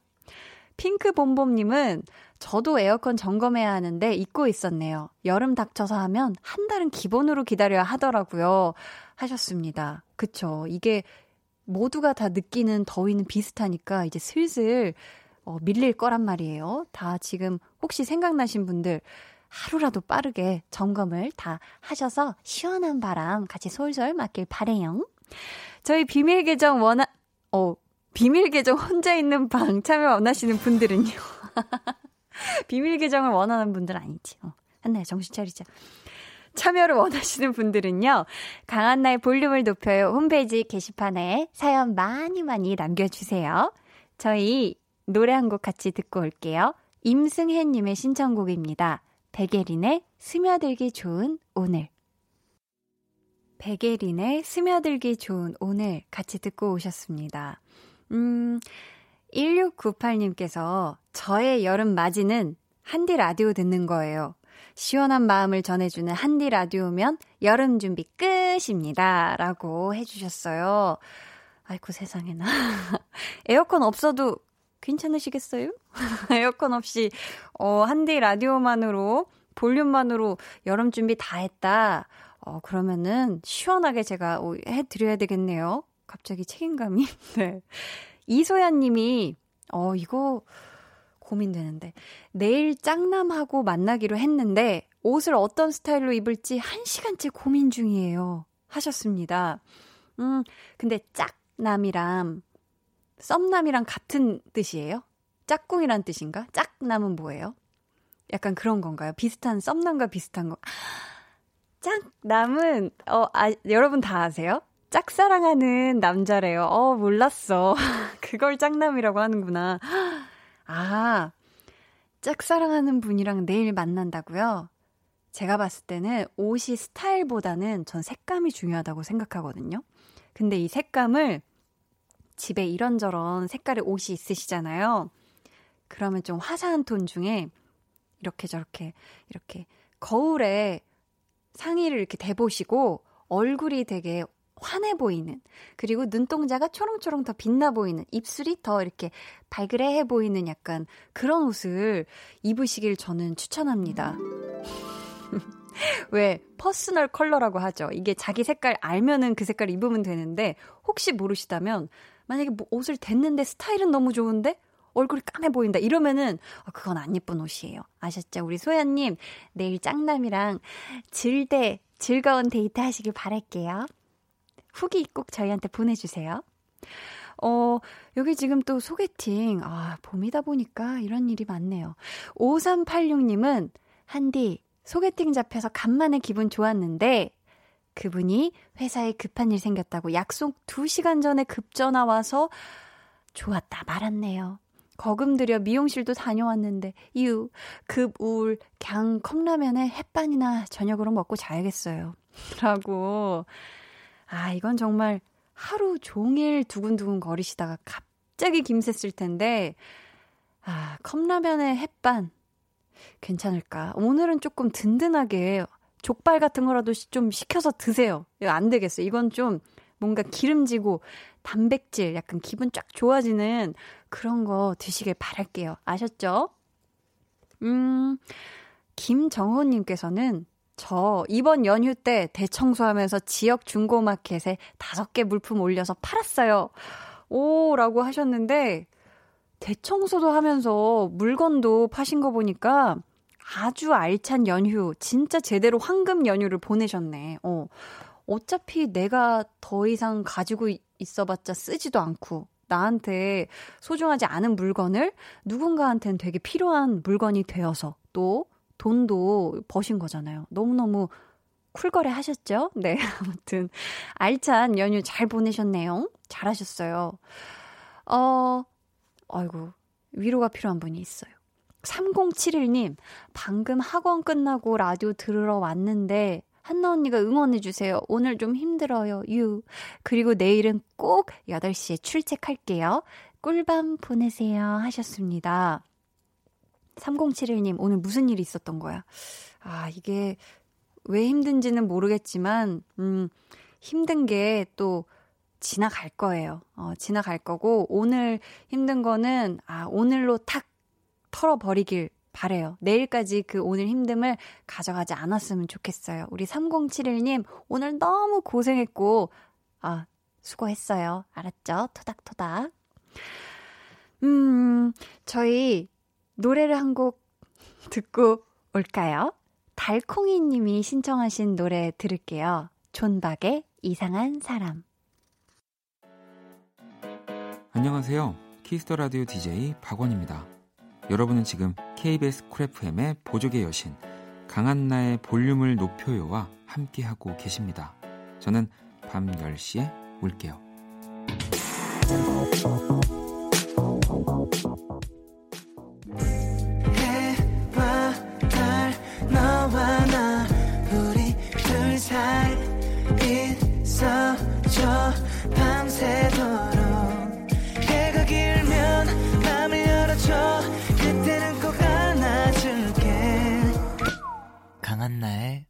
핑크봄봄님은 저도 에어컨 점검해야 하는데 잊고 있었네요. 여름 닥쳐서 하면 한 달은 기본으로 기다려야 하더라고요. 하셨습니다. 그쵸. 이게 모두가 다 느끼는 더위는 비슷하니까 이제 슬슬 어, 밀릴 거란 말이에요. 다 지금 혹시 생각나신 분들 하루라도 빠르게 점검을 다 하셔서 시원한 바람 같이 솔솔 맞길 바래요. 저희 비밀 계정 원하, 어, 비밀 계정 혼자 있는 방 참여 원하시는 분들은요. 비밀 계정을 원하는 분들 아니지. 어, 한나야 정신 차리자. 참여를 원하시는 분들은요. 강한나의 볼륨을 높여요. 홈페이지 게시판에 사연 많이 많이 남겨주세요. 저희 노래 한 곡 같이 듣고 올게요. 임승혜님의 신청곡입니다. 백예린의 스며들기 좋은 오늘. 백예린의 스며들기 좋은 오늘 같이 듣고 오셨습니다. 음, 1698님께서 저의 여름 맞이는 한디 라디오 듣는 거예요. 시원한 마음을 전해주는 한디 라디오면 여름 준비 끝입니다. 라고 해주셨어요. 아이고 세상에나. 에어컨 없어도 괜찮으시겠어요? 에어컨 없이, 어, 한디 라디오만으로, 볼륨만으로 여름 준비 다 했다. 어, 그러면은 시원하게 제가 해 드려야 되겠네요. 갑자기 책임감이. 네. 이소연 님이, 어, 이거 고민되는데. 내일 짱남하고 만나기로 했는데, 옷을 어떤 스타일로 입을지 한 시간째 고민 중이에요. 하셨습니다. 음, 근데 짝남이랑 썸남이랑 같은 뜻이에요? 짝꿍이란 뜻인가? 짝남은 뭐예요? 약간 그런 건가요? 비슷한 썸남과 비슷한 거. 짝남은 어 아, 여러분 다 아세요? 짝사랑하는 남자래요. 어 몰랐어. 그걸 짝남이라고 하는구나. 아 짝사랑하는 분이랑 내일 만난다고요? 제가 봤을 때는 옷이 스타일보다는 전 색감이 중요하다고 생각하거든요. 근데 이 색감을 집에 이런저런 색깔의 옷이 있으시잖아요. 그러면 좀 화사한 톤 중에 이렇게 저렇게 이렇게 거울에 상의를 이렇게 대보시고 얼굴이 되게 환해 보이는 그리고 눈동자가 초롱초롱 더 빛나 보이는 입술이 더 이렇게 발그레해 보이는 약간 그런 옷을 입으시길 저는 추천합니다. 왜 personal color라고 하죠. 이게 자기 색깔 알면은 그 색깔 입으면 되는데 혹시 모르시다면 만약에 뭐 옷을 댔는데 스타일은 너무 좋은데 얼굴이 까매 보인다 이러면은 어, 그건 안 예쁜 옷이에요. 아셨죠? 우리 소연님 내일 짱남이랑 즐대 즐거운 데이트 하시길 바랄게요. 후기 꼭 저희한테 보내주세요. 어, 여기 지금 또 소개팅. 아, 봄이다 보니까 이런 일이 많네요. 5386님은, 한디, 소개팅 잡혀서 간만에 기분 좋았는데, 그분이 회사에 급한 일 생겼다고 약속 2시간 전에 급전화 와서 좋았다 말았네요. 거금 들여 미용실도 다녀왔는데 유 급 우울 그냥 컵라면에 햇반이나 저녁으로 먹고 자야겠어요. 라고 아 이건 정말 하루 종일 두근두근 거리시다가 갑자기 김샜을 텐데 아 컵라면에 햇반 괜찮을까? 오늘은 조금 든든하게 족발 같은 거라도 좀 시켜서 드세요. 이거 안 되겠어요. 이건 좀 뭔가 기름지고 단백질 약간 기분 쫙 좋아지는 그런 거 드시길 바랄게요. 아셨죠? 음, 김정호님께서는 저 이번 연휴 때 대청소하면서 지역 중고마켓에 다섯 개 물품 올려서 팔았어요. 오, 라고 하셨는데, 대청소도 하면서 물건도 파신 거 보니까 아주 알찬 연휴, 진짜 제대로 황금 연휴를 보내셨네. 어. 어차피 내가 더 이상 가지고 있어봤자 쓰지도 않고, 나한테 소중하지 않은 물건을 누군가한테는 되게 필요한 물건이 되어서 또 돈도 버신 거잖아요. 너무너무 쿨거래 하셨죠? 네, 아무튼 알찬 연휴 잘 보내셨네요. 잘하셨어요. 어, 아이고, 위로가 필요한 분이 있어요. 3071님, 방금 학원 끝나고 라디오 들으러 왔는데, 한나 언니가 응원해주세요. 오늘 좀 힘들어요. 유. 그리고 내일은 꼭 8시에 출첵할게요. 꿀밤 보내세요. 하셨습니다. 3071님, 오늘 무슨 일이 있었던 거야? 아, 이게 왜 힘든지는 모르겠지만, 음, 힘든 게 또 지나갈 거예요. 어, 지나갈 거고, 오늘 힘든 거는, 아, 오늘로 탁 털어버리길 바래요. 내일까지 그 오늘 힘듦을 가져가지 않았으면 좋겠어요. 우리 3071님, 오늘 너무 고생했고, 아, 수고했어요. 알았죠? 토닥토닥. 음, 저희 노래를 한 곡 듣고 올까요? 달콩이 님이 신청하신 노래 들을게요. 존박의 이상한 사람. 안녕하세요. Kiss the Radio DJ 박원입니다. 여러분은 지금 KBS Cool FM의 보조개 여신 강한나의 볼륨을 높여요와 함께하고 계십니다. 저는 밤 10시에 올게요. 밤새도록 해가 길면 맘을 열어줘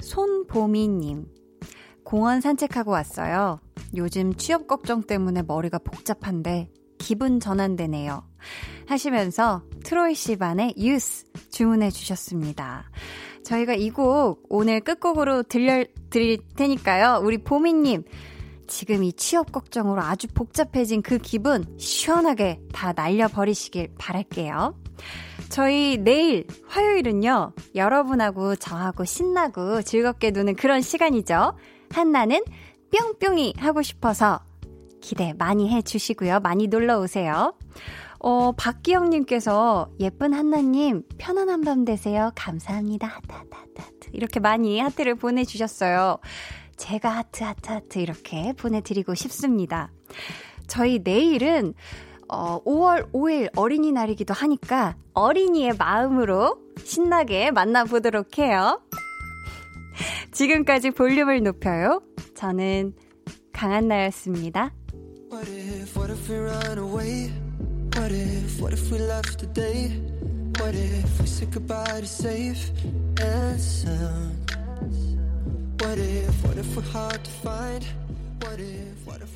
손보미님. 공원 산책하고 왔어요. 요즘 취업 걱정 때문에 머리가 복잡한데 기분 전환되네요. 하시면서 트로이 씨 반의 유스 주문해 주셨습니다. 저희가 이 곡 오늘 끝곡으로 들려 드릴 테니까요. 우리 보미님, 지금 이 취업 걱정으로 아주 복잡해진 그 기분 시원하게 다 날려버리시길 바랄게요. 저희 내일 화요일은요, 여러분하고 저하고 신나고 즐겁게 노는 그런 시간이죠. 한나는 뿅뿅이 하고 싶어서 기대 많이 해 주시고요. 많이 놀러 오세요. 어, 박기영님께서 예쁜 한나님 편안한 밤 되세요. 감사합니다. 하트, 하트, 하트. 이렇게 많이 하트를 보내주셨어요. 제가 하트, 하트, 하트 이렇게 보내드리고 싶습니다. 저희 내일은 어, 5월 5일 어린이날이기도 하니까 어린이의 마음으로 신나게 만나보도록 해요. 지금까지 볼륨을 높여요. 저는 강한나였습니다. What if, what if we run away? What if, what if we left today? What if we said goodbye to safe and sound? What if, what if we're hard to find? What if, what if